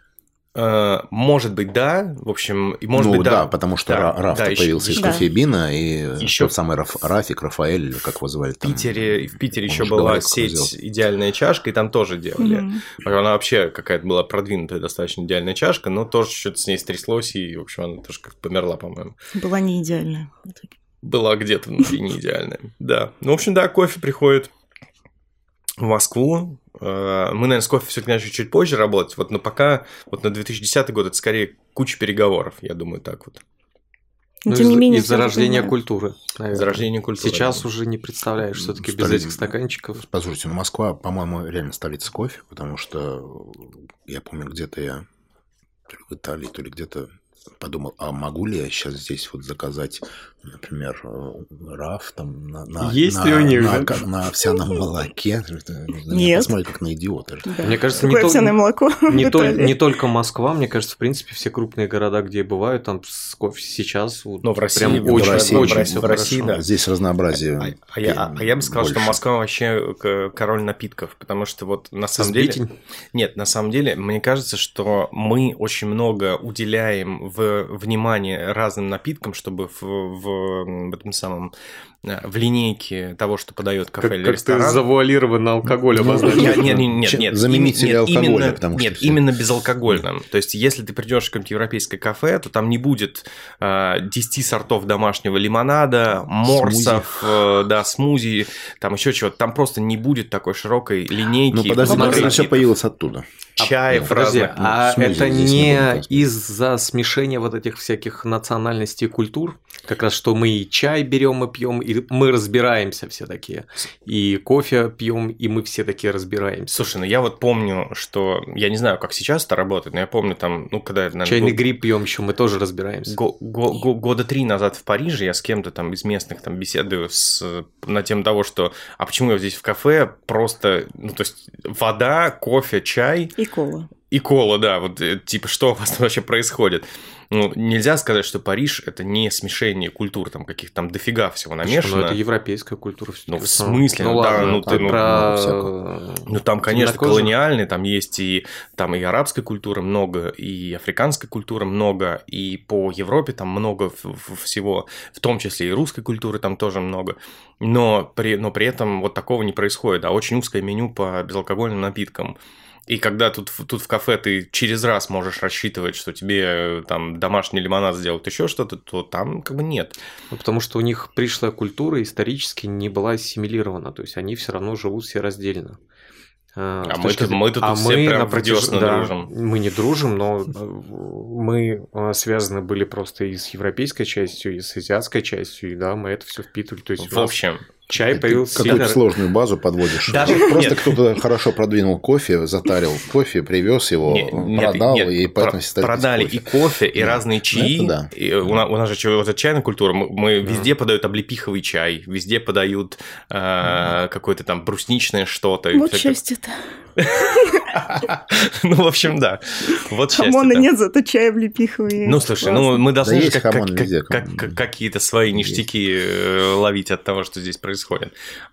Э, Может быть, да. В общем, и может ну быть, да. потому что Да, Ра- Раф да, появился из да. кофебина, и Ещё- тот самый Раф- Рафик, Рафаэль, или как его звали В там. Питере, в Питере еще была говорил, сеть сделал. идеальная чашка, и там тоже делали. Мгм. Она вообще какая-то была продвинутая достаточно идеальная чашка, но тоже что-то с ней стряслось, и, в общем, она тоже как померла, по-моему. Была не идеальная. в итоге. Была где-то внутри не идеальная. Да. Ну, в общем, да, кофе приходит в Москву. Э, Мы, наверное, с кофе все-таки начали чуть позже работать. Вот, но пока, вот на 2010 год это скорее куча переговоров, я думаю, так вот. Но Ну, тем не менее, из-за рождения культуры. наверное. Зарождение культуры. Сейчас да. уже не представляешь, все-таки без этих стаканчиков. Послушайте, ну Москва, по-моему, реально столица кофе, потому что я помню, где-то я то ли в Италии, то ли где-то подумал, а могу ли я сейчас здесь вот заказать, например, э, раф там на, на, Есть на, ли у них, на, да? ка- на овсяном молоке? На меня Нет. Посмотри, как на идиота. Да. Мне кажется, не Какое то- овсяное молоко Не, в тол- Италии. не только Москва, мне кажется, в принципе, все крупные города, где бывают, там сейчас вот Но в России, прям в очень, России, очень в всё в России, да. Здесь разнообразие. А, а я, а- а я бы сказал, что больше. Москва вообще король напитков, потому что вот на самом деле... Сбитень. Нет, на самом деле, мне кажется, что мы очень много уделяем в внимание разным напиткам, чтобы в, в, в этом самом э, в линейке того, что подает кафе Как, или как ты ресторан. завуалированно алкоголь Ну, обозначил. Нет, нет, нет, нет, заменители алкоголя, именно, потому что нет, все- именно безалкогольным. То есть, если ты придешь в какое-нибудь европейское кафе, то там не будет э, 10 сортов домашнего лимонада, морсов, э, да, смузи, там еще чего-то. Там просто не будет такой широкой линейки. Ну, подожди, это все появилось оттуда. Чаев Подожди, разных. а смузи это здесь не не будем рассматривать. из-за смешения вот этих всяких национальностей и культур? Как раз что мы и чай берем и пьем, и мы разбираемся все такие. И кофе пьем, и мы все такие разбираемся. Слушай, ну я вот помню, что я не знаю, как сейчас это работает, но я помню там, ну когда наверное, Чайный год- гриб пьем еще, мы тоже разбираемся. го- го- го- года три назад в Париже я с кем-то там из местных там беседую с, на тему того, что а почему я здесь в кафе просто, ну то есть вода, кофе, чай И кола. и кола, да, вот э, типа что у вас там вообще происходит? Ну, нельзя сказать, что Париж это не смешение культур, там каких-то там дофига всего Ну, намешано. это европейская культура. Ну, в смысле? Ну, Ну, да, ладно, ну, там ты, ну, про... Ну, там, конечно, колониальный, там есть и, там и арабской культуры много, и африканской культуры много, и по Европе там много всего, в том числе и русской культуры там тоже много, но при, но при этом вот такого не происходит, а очень узкое меню по безалкогольным напиткам. И когда тут, тут в кафе ты через раз можешь рассчитывать, что тебе э, там домашний лимонад сделают, еще что-то, то там как бы нет. Ну, потому что у них пришлая культура исторически не была ассимилирована, то есть они все равно живут все раздельно. А, а мы, тут, мы тут а все мы прям протяж... да, дружим. Мы не дружим, но э, мы э, связаны были просто и с европейской частью, и с азиатской частью, и да, мы это все впитывали. То есть в общем, Чай появился. Какую-то сложную базу подводишь. Даже просто кто-то хорошо продвинул кофе, затарил кофе, привез его, нет, продал нет, и поэтому про- продали кофе. и кофе, и да. разные чаи. Да. И у, нас, у нас же вот эта чайная культура. Мы, мы да. везде подают облепиховый чай, везде подают э, какое-то там брусничное что-то. Вот счастье-то. Ну, в общем, да. Вот Хамона нет, зато чай облепиховый. Ну, слушай, ну мы должны же какие-то свои ништяки э, ловить от того, что здесь происходит.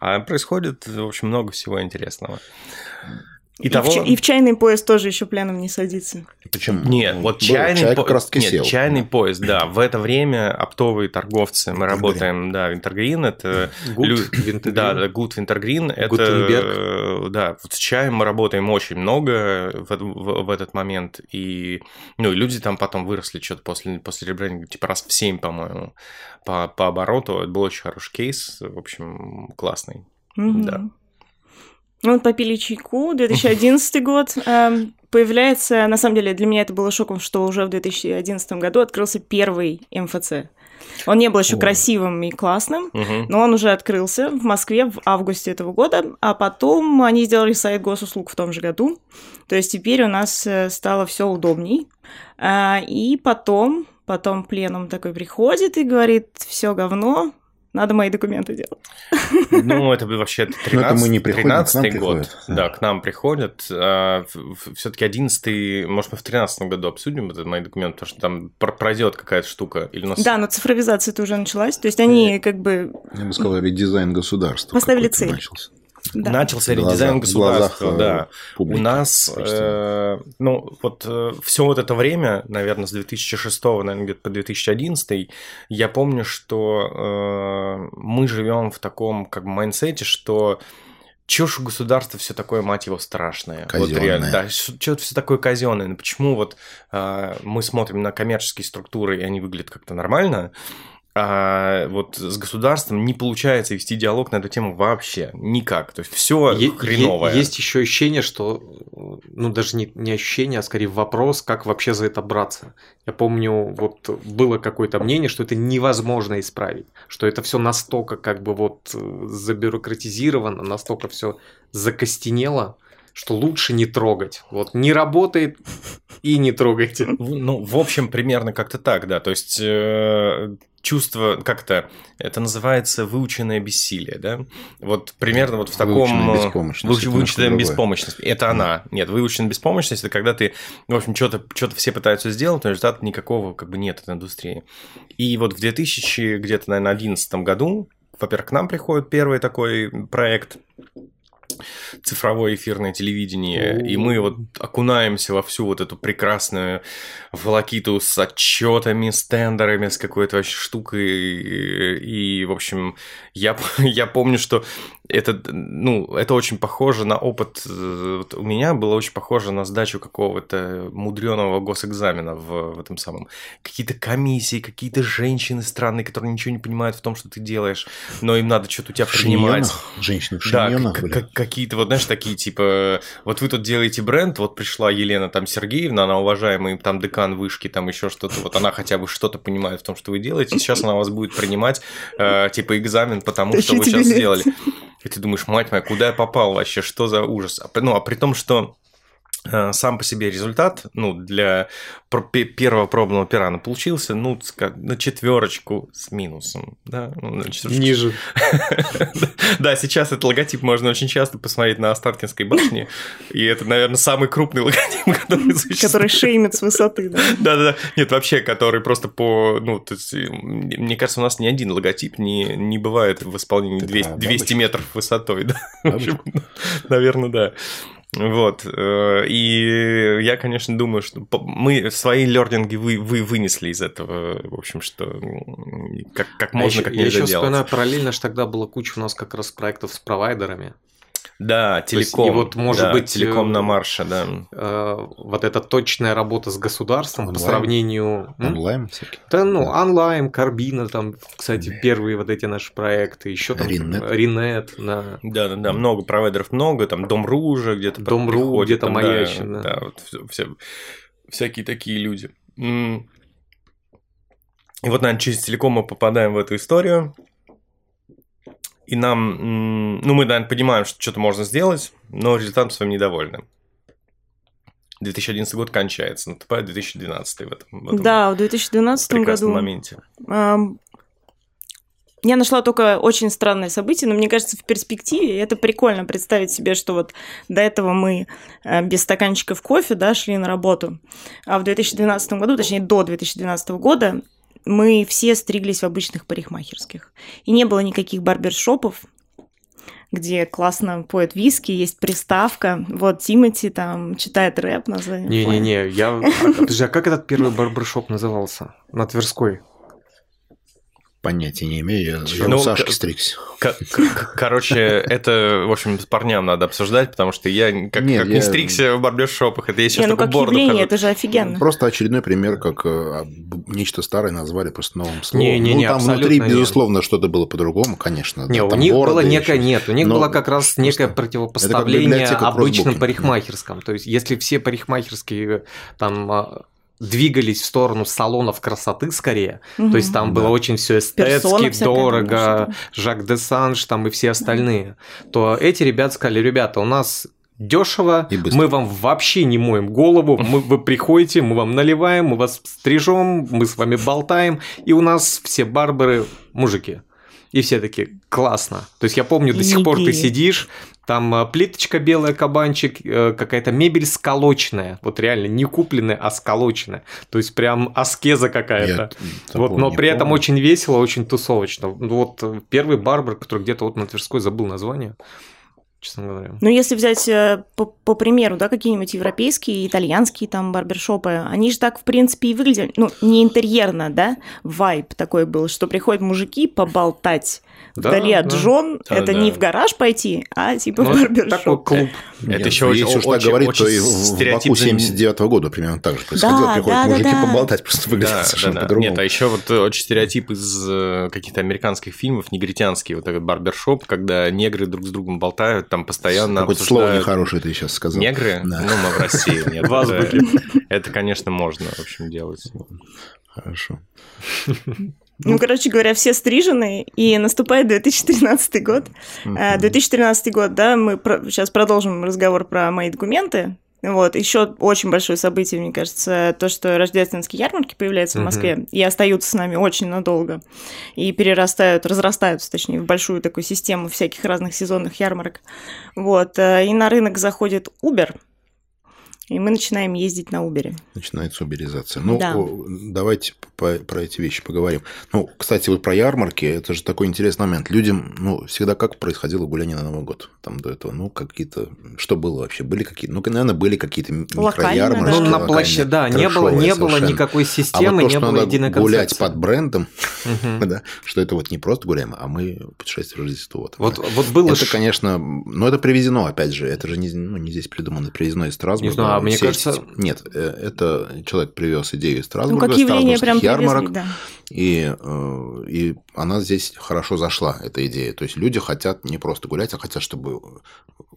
А происходит, в общем, много всего интересного. И, и, в, и в чайный поезд тоже еще пляном не садится. Почему? Нет, вот чайный, чай по... Нет, сел. чайный поезд, да. В это время оптовые торговцы, мы работаем, да, Винтергрин, это... Гуд, Лю... Винтергрин. Да, да, Гуд Винтергрин, это... Да, вот с чаем мы работаем очень много в, в, в этот момент, и, ну, и люди там потом выросли что-то после, после ребрендинга, типа раз в 7, по-моему, по, по обороту. Это был очень хороший кейс, в общем, классный, mm-hmm. да. Ну, вот попили чайку, 2011 год. Эм, появляется, на самом деле, для меня это было шоком, что уже в 2011 году открылся первый МФЦ. Он не был еще О. красивым и классным, угу. но он уже открылся в Москве в августе этого года, а потом они сделали сайт госуслуг в том же году. То есть теперь у нас э, стало все удобней. А, и потом, потом пленум такой приходит и говорит, все говно, надо мои документы делать. Ну, это вообще 13, 13 год. Да, к нам приходят. А, Все-таки 11 может, мы в 13 году обсудим этот мои документы, потому что там пройдет какая-то штука. Или нас... Да, но цифровизация-то уже началась. То есть они как бы... Я бы сказал, редизайн государства. Поставили цель. Начался. Да. Начался редизайн государства, глазах, да. Публики, У нас, э, ну, вот э, все вот это время, наверное, с 2006, наверное, где-то по 2011, я помню, что э, мы живем в таком, как бы, майнсете, что чушь государства все такое, мать его, страшное. Вот реально, да, что-то все такое казенное. Но почему вот э, мы смотрим на коммерческие структуры, и они выглядят как-то нормально, а вот с государством не получается вести диалог на эту тему вообще никак. То есть все е- хреновое. Есть еще ощущение, что, ну даже не, не ощущение, а скорее вопрос, как вообще за это браться. Я помню, вот было какое-то мнение, что это невозможно исправить, что это все настолько как бы вот забюрократизировано, настолько все закостенело, что лучше не трогать. Вот не работает и не трогайте. Ну, в общем, примерно как-то так, да. То есть э, чувство, как-то, это называется выученное бессилие, да? Вот примерно вот в таком... Выученная беспомощность. Выученная беспомощность. Это да. она. Нет, выученная беспомощность – это когда ты, в общем, что-то что все пытаются сделать, но результата никакого как бы нет от индустрии. И вот в 2000, где-то, наверное, 2011 году, во-первых, к нам приходит первый такой проект – цифровое эфирное телевидение, и мы вот окунаемся во всю вот эту прекрасную волокиту с отчетами, с тендерами, с какой-то вообще штукой, и, и в общем, я, я помню, что это, ну, это очень похоже на опыт, вот у меня было очень похоже на сдачу какого-то мудреного госэкзамена в, в этом самом. Какие-то комиссии, какие-то женщины странные, которые ничего не понимают в том, что ты делаешь, но им надо что-то у тебя принимать. Женщины в Да, какие-то вот, знаешь, такие типа, вот вы тут делаете бренд, вот пришла Елена там Сергеевна, она уважаемый там декан вышки, там еще что-то, вот она хотя бы что-то понимает в том, что вы делаете, сейчас она вас будет принимать, э, типа, экзамен потому что вы сейчас сделали. И ты думаешь, мать моя, куда я попал вообще, что за ужас? А ну, а при том, что сам по себе результат, ну, для первого пробного пирана получился, ну, на четверочку с минусом, да, ну, на Ниже. Да, сейчас этот логотип можно очень часто посмотреть на Остаткинской башне, и это, наверное, самый крупный логотип, который существует. Который шеймит с высоты, да? Да-да-да, нет, вообще, который просто по, ну, то есть, мне кажется, у нас ни один логотип не, не бывает в исполнении 200, 200 метров высотой, да, наверное, да. Вот. Э, и я, конечно, думаю, что мы свои лернинги вы, вы вынесли из этого, в общем, что как, как а можно, а как нельзя Я еще делать. вспоминаю, параллельно же тогда была куча у нас как раз проектов с провайдерами. Да, телеком. и вот, может да, быть, телеком э, на марше, да. Э, вот эта точная работа с государством по Онлайн. сравнению... М? Онлайн всякие. Да, ну, онлайн, Карбина, там, кстати, первые вот эти наши проекты, еще там Ринет. Ринет, да. Да, да, да, много провайдеров, много, там Дом.ру уже где-то Дом.ру приходит, где-то там, да, да. Да, вот все- всякие такие люди. И вот, наверное, через телеком мы попадаем в эту историю. И нам, ну, мы, наверное, понимаем, что что-то можно сделать, но результатом своим недовольны. 2011 год кончается, наступает 2012 в этом, в этом Да, в 2012 прекрасном году моменте. Ам, Я нашла только очень странное событие, но мне кажется, в перспективе это прикольно представить себе, что вот до этого мы э, без стаканчиков кофе, да, шли на работу, а в 2012 году, точнее до 2012 года, мы все стриглись в обычных парикмахерских. И не было никаких барбершопов, где классно поет виски, есть приставка. Вот Тимати там читает рэп на. Не-не-не, я... Подожди, а как этот первый барбершоп назывался? На Тверской? Понятия не имею. Я, я Ну, у Сашки к- стригся. К- к- Короче, это, в общем, с парням надо обсуждать, потому что я как, Нет, как не я- стригся в барбершопах, это я сейчас Не, ну как бороду явление, хожу. это же офигенно. Просто очередной пример, как э, б- нечто старое назвали просто новым словом. Не-не-не, ну, там абсолютно внутри, нет. безусловно, что-то было по-другому, конечно. Не, да, у там них было некое, нет, у них было как раз некое противопоставление обычным Кросбукинг. парикмахерским. То есть, если все парикмахерские там а, двигались в сторону салонов красоты скорее, Мгм. то есть там Да. было очень все эстетски, дорого, Жак де Санж там и все остальные, то эти ребята сказали, ребята, у нас дешево, И быстро. мы вам вообще не моем голову, мы, вы приходите, мы вам наливаем, мы вас стрижем, мы с вами болтаем, и у нас все барберы мужики. И все такие, классно. То есть я помню, до сих пор ты сидишь, там э, плиточка белая, кабанчик, э, какая-то мебель сколоченная. Вот реально, не купленная, а сколоченная. То есть прям аскеза какая-то. Вот, но при этом помню. очень весело, очень тусовочно. Ну, Вот э, первый барбер, который где-то вот на Тверской забыл название, честно говоря. Ну, если взять э, по, по примеру, да, какие-нибудь европейские, итальянские там барбершопы, они же так, в принципе, и выглядели, ну, не интерьерно, да, вайб такой был, что приходят мужики поболтать Да, вдали от да. жен, Да, это да. не в гараж пойти, а типа Ну, в это такой барбершоп. Это еще очень- если уж так очень- говорить, очень то и в- Баку за- 79 года примерно так же происходило. Да, Приходят да, мужики да, поболтать, просто выглядит Да, совершенно да, да. по-другому. Нет, а еще вот очень стереотип из э, каких-то американских фильмов, негритянский, вот этот барбершоп, когда негры друг с другом болтают, там постоянно Какое-то слово обсуждают- нехорошее ты сейчас сказал. Негры? Да. Ну, мы в России. Нет, В азбуке. это, это, конечно, можно, в общем, делать. Хорошо. Ну, короче говоря, все стрижены, и наступает 2013 год. Э, 2013 год, да, мы сейчас продолжим разговор про мои документы. Вот, еще очень большое событие, мне кажется, то, что рождественские ярмарки появляются в Мгм. Москве и остаются с нами очень надолго, и перерастают, разрастаются, точнее, в большую такую систему всяких разных сезонных ярмарок. Вот, э, и на рынок заходит Uber, и мы начинаем ездить на Uber. Начинается уберизация. Ну, Да. давайте по- про эти вещи поговорим. Ну, кстати, вот про ярмарки, это же такой интересный момент. Людям, ну, всегда как происходило гуляние на Новый год? Там до этого, ну, какие-то... Что было вообще? Были какие-то... Ну, наверное, были какие-то микроярмарки. да. Ну, на плаще, да, не было, не было никакой А вот системы, то, не что было единой гулять концепции. под брендом, да, что это вот не просто гуляем, а мы путешествие Рождество. Вот, Вот, вот было это, конечно, ну, это привезено, опять же, это же не, ну, не здесь придумано, привезено из Страсбурга. Не знаю, а мне кажется- эти- Нет, э, это человек привез идею из Ну, Страсбурга, как явление прям Страсбургских привезли, ярмарок, да. и, э, и она здесь хорошо зашла, эта идея. То есть люди хотят не просто гулять, а хотят, чтобы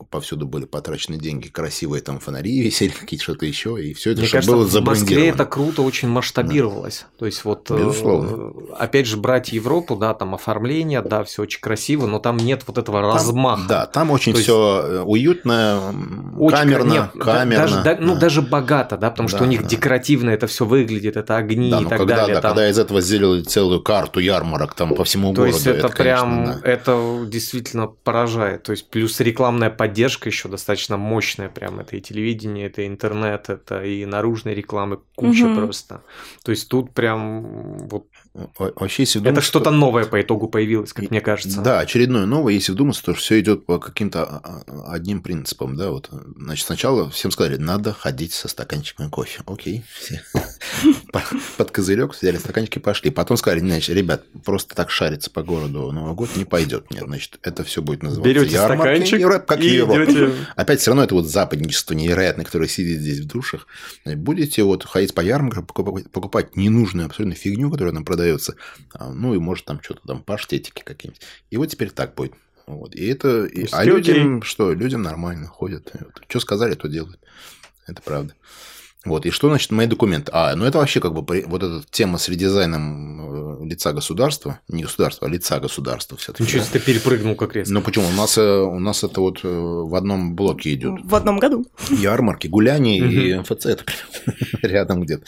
повсюду были потрачены деньги, красивые там фонари висели, какие-то что-то еще, и все это Мне чтобы кажется, было в Москве это круто очень масштабировалось. То есть вот, э, Безусловно. опять же, брать Европу, да, там оформление, да, все очень красиво, но там нет вот этого Там- размаха. Да, там очень есть- все уютно, м, Очень камерно, нет, да- камерно. даже, да- ну, да. даже богато, да, потому что Да, у них да. декоративно это все выглядит, это огни Да, и ну так когда, далее. да, там. когда из этого сделали целую карту ярмарок там по всему То городу, есть это, прям, конечно, да. это действительно поражает. То есть плюс рекламная поддержка еще достаточно мощная, прям это и телевидение, это и интернет, это и наружной рекламы куча Мгм. просто. То есть тут прям вот Во- Вообще, если это вдуматься, что-то то- новое по итогу появилось, как мне кажется. Да, очередное новое, если вдуматься, то все идет по каким-то а, а, одним принципам, да, вот, значит, сначала всем сказали, надо ходить со стаканчиком кофе, окей, все. под козырек, взяли стаканчики пошли. Потом сказали, значит, ребят, просто так шариться по городу Новый год не пойдет. Нет, значит, это все будет называться Берете стаканчик Европа, как и Европа. идете. Опять все равно это вот западничество невероятное, которое сидит здесь в душах. Будете вот ходить по ярмаркам, покупать, покупать ненужную абсолютно фигню, которая нам продается. А, Ну, и может там что-то там паштетики какие-нибудь. И вот теперь так будет. Вот. И это... и- а людям что? Людям нормально ходят. Что сказали, то делают. Это правда. Вот, и что значит мои документы? А, ну это вообще как бы при- вот эта тема с редизайном э, лица государства, не государства, а лица государства все-таки. Ничего себе, ты перепрыгнул как резко. Ну почему? У нас, э, у нас это вот э, в одном блоке идет. В одном году. Ярмарки, гуляния и МФЦ это прям рядом где-то.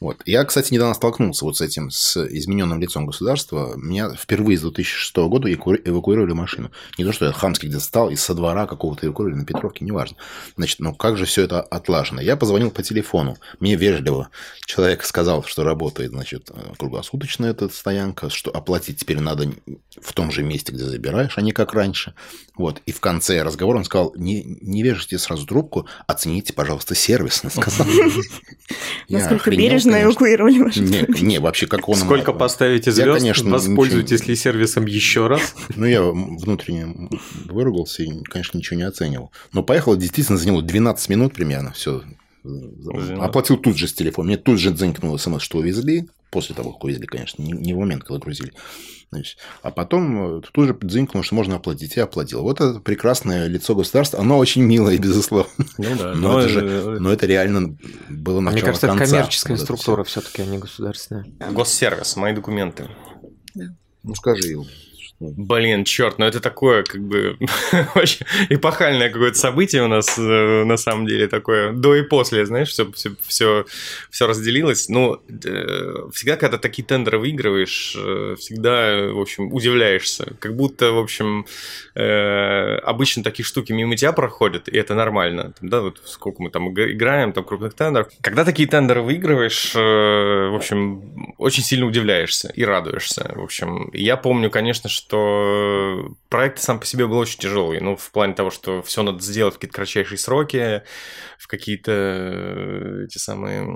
Вот. Я, кстати, недавно столкнулся вот с этим, с измененным лицом государства. Меня впервые с 2006 года эваку- эвакуировали машину. Не то, что я хамски где-то стал, из со двора какого-то эвакуировали на Петровке, неважно. Значит, ну как же все это отлажено? Я позвонил по телефону. Мне вежливо человек сказал, что работает, значит, круглосуточная эта стоянка, что оплатить теперь надо в том же месте, где забираешь, а не как раньше. Вот. И в конце разговора он сказал, не, не вяжите сразу трубку, оцените, пожалуйста, сервис. он сказал. Насколько бережно эвакуировали машину. Не, вообще, как он... Сколько поставите звезд, конечно, воспользуйтесь ли сервисом еще раз? Ну, я внутренне выругался и, конечно, ничего не оценивал. Но поехал, действительно, заняло 12 минут примерно. Все. Оплатил тут же с телефона. Мне тут же занькнул смс, что увезли. После того, как увезли, конечно, не, не в момент, когда грузили. Значит, а потом э, тут же дзынькнул, что можно оплатить. Я оплатил. Вот это прекрасное лицо государства. Оно очень милое, безусловно. Ну да. Но, это же, но это реально было начало Мне кажется, это конца. коммерческая Вот это структура все-таки, а не государственная. Госсервис, мои документы. Ну, скажи, что- Блин, черт, ну это такое, как бы, вообще эпохальное какое-то событие у нас, э, на самом деле, такое, до и после, знаешь, все, все, все, все разделилось. Ну, э, всегда, когда такие тендеры выигрываешь, э, всегда, в общем, удивляешься. Как будто, в общем, обычно такие штуки мимо тебя проходят, и это нормально. Да, вот сколько мы там иг- играем, там, крупных тендеров. Когда такие тендеры выигрываешь, в общем, очень сильно удивляешься и радуешься. В общем, я помню, конечно, что проект сам по себе был очень тяжелый. Ну, в плане того, что все надо сделать в какие-то кратчайшие сроки, в какие-то э, эти самые...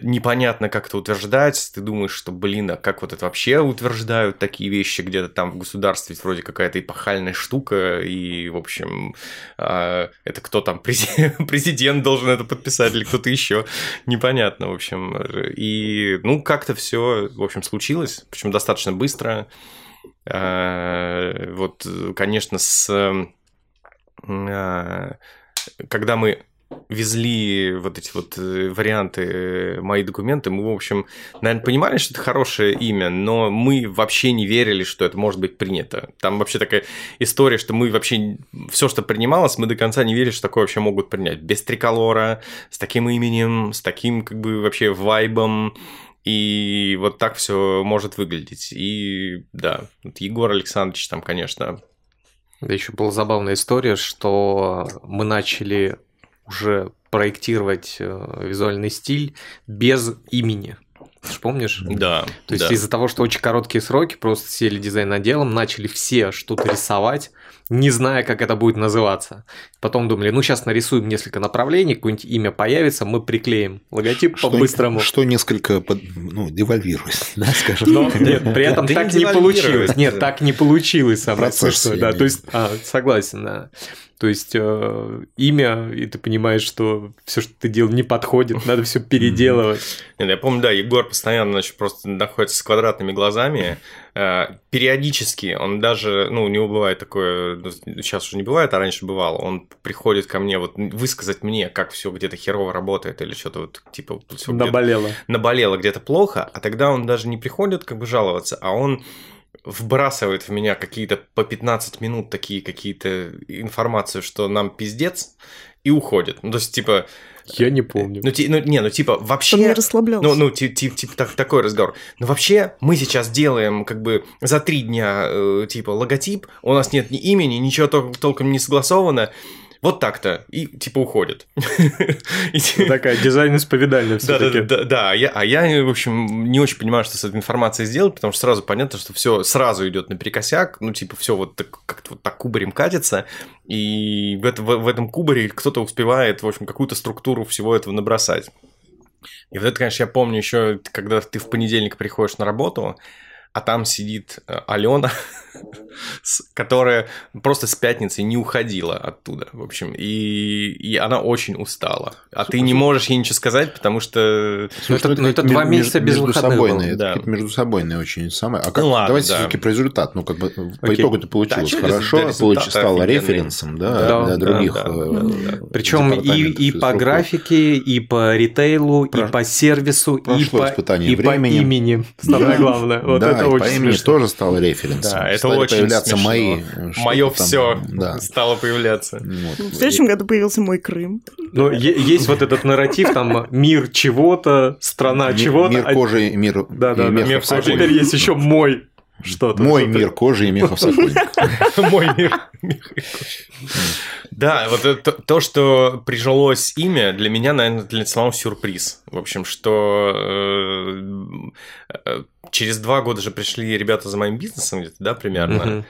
Непонятно, как это утверждать. Ты думаешь, что, блин, а как вот это вообще утверждают такие вещи где-то там в государстве? Вроде какая-то эпохальная штука, и, в общем, а, это кто там, прези- президент должен это подписать или кто-то еще? Непонятно, в общем. И, ну, как-то все, в общем, случилось, причем достаточно быстро. А, Вот, конечно, с... а, Когда мы везли вот эти вот э, варианты, э, мои документы, мы, в общем, наверное, понимали, что это хорошее имя, но мы вообще не верили, что это может быть принято. Там вообще такая история, что мы вообще все, что принималось, мы до конца не верили, что такое вообще могут принять. Без триколора, с таким именем, с таким как бы вообще вайбом. И вот так все может выглядеть. И да, вот Егор Александрович там, конечно, Да еще была забавная история, что мы начали уже проектировать э, визуальный стиль без имени. Ты помнишь? да. То есть да. из-за того, что очень короткие сроки, просто сели дизайн отделом, начали все что-то рисовать, не зная, как это будет называться. Потом думали, ну сейчас нарисуем несколько направлений, какое-нибудь имя появится, мы приклеим логотип Что- по-быстрому. Что несколько под- ну, девальвирует, да, скажем Но так. нет, при этом Да так не не получилось. Нет, так не получилось самое Процесс. Да, то есть, а, согласен, да. То есть э, имя, и ты понимаешь, что все, что ты делал, не подходит, надо все переделывать. Нет, я помню, да, Егор постоянно значит, просто находится с квадратными глазами. Э, Периодически он даже, ну, у него бывает такое, ну, сейчас уже не бывает, а раньше бывало, он приходит ко мне вот высказать мне, как все где-то херово работает или что-то вот типа где-то Наболело. наболело где-то плохо, а тогда он даже не приходит как бы жаловаться, а он вбрасывает в меня какие-то по 15 минут такие какие-то информацию, что нам пиздец, и уходит. Ну, то есть, типа... Я не помню. Ну, ти- ну, не, ну, типа, вообще... Чтобы не расслаблялся. Ну, ну, типа, типа, так- такой разговор. Но вообще, мы сейчас делаем, как бы, за три дня, э, типа, логотип, у нас нет ни имени, ничего тол- толком не согласовано. Вот так-то. И, типа, уходит. Такая дизайн-исповедальная да, да, все-таки. да, да. А я, в общем, не очень понимаю, что с этой информацией сделать, потому что сразу понятно, что все сразу идет наперекосяк, ну, типа, все вот как-то вот так кубарем катится, и в этом кубаре кто-то успевает, в общем, какую-то структуру всего этого набросать. И вот это, конечно, я помню еще, когда ты в понедельник приходишь на работу, а там сидит э, Алена, которая просто с пятницы не уходила оттуда, в общем, и, и она очень устала. А ты не можешь ей ничего сказать, потому что... Ну, это, ну, это два месяца без выходных было. Да. Это между собойные очень самое. А как, ну, ладно, давайте да. все-таки про результат. Ну, как бы по Окей. итогу это получилось да, хорошо, получ... стало референсом да, да, для других. Да, да, да, да. Э, Причем и, и по графике, и по ритейлу, про... и по сервису, и по, и по имени. Самое главное. Вот это очень по имени тоже стало референсом. Да, это очень появляться мои. Мое все стало появляться. В следующем году появился мой Крым. Но есть вот этот нарратив, там мир чего-то, страна чего-то. Мир кожи, мир Да, да, мир А теперь есть еще мой что-то. Мой что мир кожи и мехов Мой мир Да, вот то, что прижилось имя, для меня, наверное, для самого сюрприз. В общем, что э, э, через два года же пришли ребята за моим бизнесом где-то, да, примерно.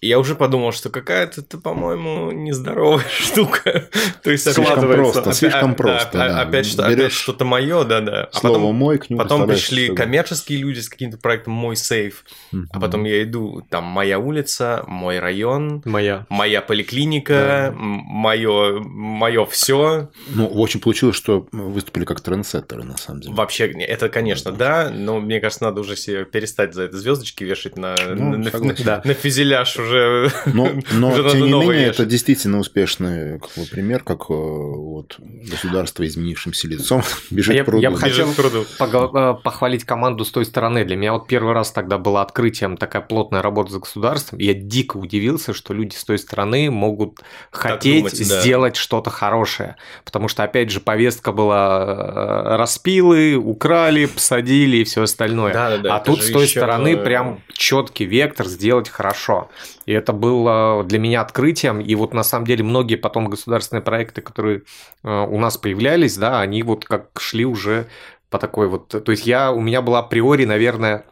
Я уже подумал, что какая-то, это, по-моему, нездоровая штука. То есть слишком просто, слишком просто. Да, Опять, что, опять что-то мое, да, да. А потом, мой к нему потом пришли коммерческие люди с каким-то проектом Мой сейф. А потом я иду, там моя улица, мой район, моя, моя поликлиника, мое, мое все. Ну, очень получилось, что выступили как трендсеттеры, на самом деле. Вообще, это, конечно, да, но мне кажется, надо уже себе перестать за это звездочки вешать на, ну, на, на фюзеляж уже уже Но, но уже тем не менее, это действительно успешный как бы, пример, как э, вот, государство, изменившимся лицом, бежит я, к пруду. Я бы хотел э, похвалить команду с той стороны. Для меня вот первый раз тогда было открытием такая плотная работа за государством. Я дико удивился, что люди с той стороны могут хотеть думать, сделать да. что-то хорошее. Потому что, опять же, повестка была э, распилы, украли, посадили и все остальное. Да, да, да, а тут с той стороны прям четкий вектор сделать хорошо. И это было для меня открытием. И вот на самом деле многие потом государственные проекты, которые э, у нас появлялись, да, они вот как шли уже по такой вот... То есть я, у меня была априори, наверное,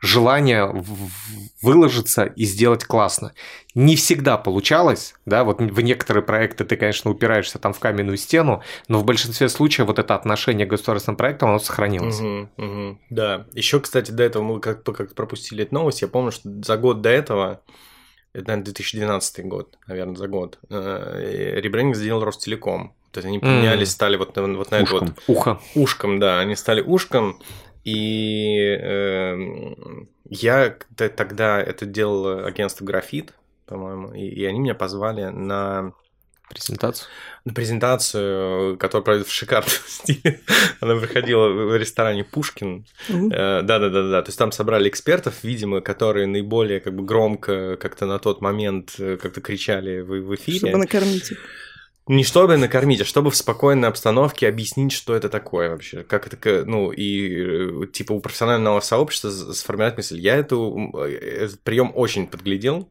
желание выложиться и сделать классно. Не всегда получалось, да, вот в некоторые проекты ты, конечно, упираешься там в каменную стену, но в большинстве случаев вот это отношение к государственным проектам, оно сохранилось. Угу, угу, да. Еще, кстати, до этого мы как-то как пропустили эту новость. Я помню, что за год до этого это, наверное, 2012 год, наверное, за год, э, ребрендинг сделал Ростелеком. То есть они поменялись, mm. стали вот, вот на это вот... Ухо. Ушком, да, они стали ушком, и э, я тогда это делал агентство Графит, по-моему, и, и они меня позвали на Презентацию? На презентацию, которую проводят в шикарном стиле. Она проходила в ресторане Пушкин. Э, да-да-да-да. То есть там собрали экспертов, видимо, которые наиболее как бы громко как-то на тот момент э, как-то кричали в, в эфире. Чтобы накормить их. Не чтобы накормить, а чтобы в спокойной обстановке объяснить, что это такое вообще. Как это, ну, и э, типа у профессионального сообщества сформировать мысль. Я эту, этот прием очень подглядел,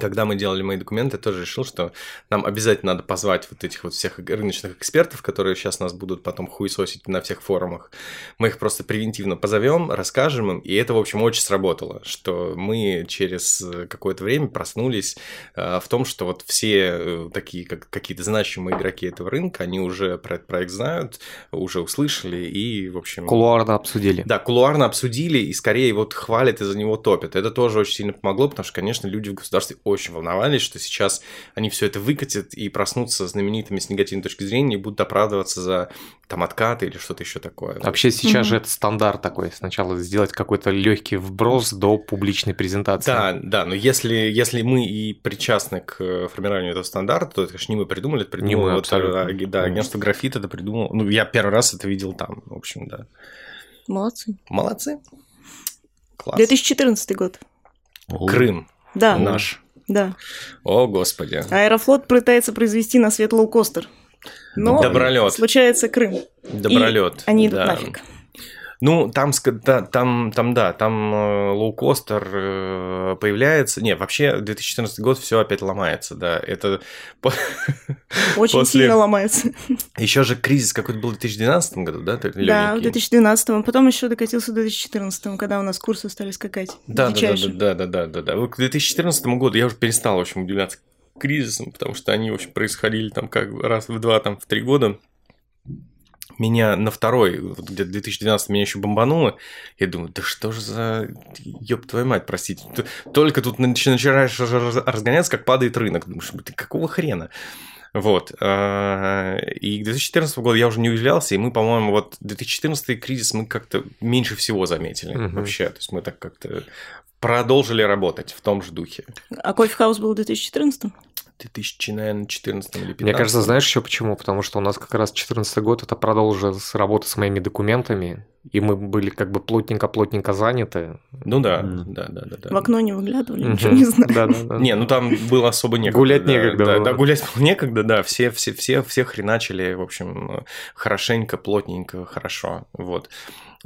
когда мы делали мои документы, я тоже решил, что нам обязательно надо позвать вот этих вот всех рыночных экспертов, которые сейчас нас будут потом хуесосить на всех форумах. Мы их просто превентивно позовем, расскажем им, и это, в общем, очень сработало, что мы через какое-то время проснулись э, в том, что вот все э, такие как, какие-то значимые игроки этого рынка, они уже про этот проект знают, уже услышали и, в общем... Кулуарно обсудили. Да, кулуарно обсудили и скорее вот хвалят и за него топят. Это тоже очень сильно помогло, потому что, конечно, люди в государстве очень волновались, что сейчас они все это выкатят и проснутся знаменитыми с негативной точки зрения и будут оправдываться за там откаты или что-то еще такое. Вообще сейчас mm-hmm. же это стандарт такой. Сначала сделать какой-то легкий вброс до публичной презентации. Да, да, но если, если мы и причастны к формированию этого стандарта, то это, конечно, не мы придумали, это придумал не мы, вот, а, да, агентство графит это придумал. Ну, я первый раз это видел там, в общем, да. Молодцы. Молодцы. Класс. 2014 год. Крым. Да. Наш. Да. О, господи. Аэрофлот пытается произвести на свет лоукостер. Но Добролет. случается Крым. Добролет. И они идут да. нафиг. Ну, там, там, там, да, там э, лоукостер э, появляется. Не, вообще 2014 год все опять ломается, да. Это очень После... сильно ломается. Еще же кризис какой-то был в 2012 году, да? Да, в 2012, потом еще докатился в 2014, когда у нас курсы стали скакать. Да, да, да, да, да, да, да. Вот к 2014 году я уже перестал, в общем, удивляться кризисам, потому что они, в общем, происходили там как раз в два, там в три года. Меня на второй, вот где-то 2012 меня еще бомбануло, я думаю, да что же за, ёб твою мать, простите, только тут начинаешь разгоняться, как падает рынок, думаешь, ты какого хрена? Вот. А, и к 2014 году я уже не удивлялся, и мы, по-моему, вот 2014 кризис мы как-то меньше всего заметили угу. вообще. То есть мы так как-то продолжили работать в том же духе. А кофе-хаус был в 2014? 2014 или 2015. Мне кажется, знаешь еще почему? Потому что у нас как раз 2014 год это продолжилась работа с моими документами, и мы были как бы плотненько-плотненько заняты. Ну да, mm. да, да, да, да. В окно не выглядывали, mm-hmm. ничего не знаю. Да, да, да. Не, ну там было особо некогда. Гулять некогда. Да, да, гулять было некогда, да. Все, все, все, все хреначили, в общем, хорошенько, плотненько, хорошо. Вот.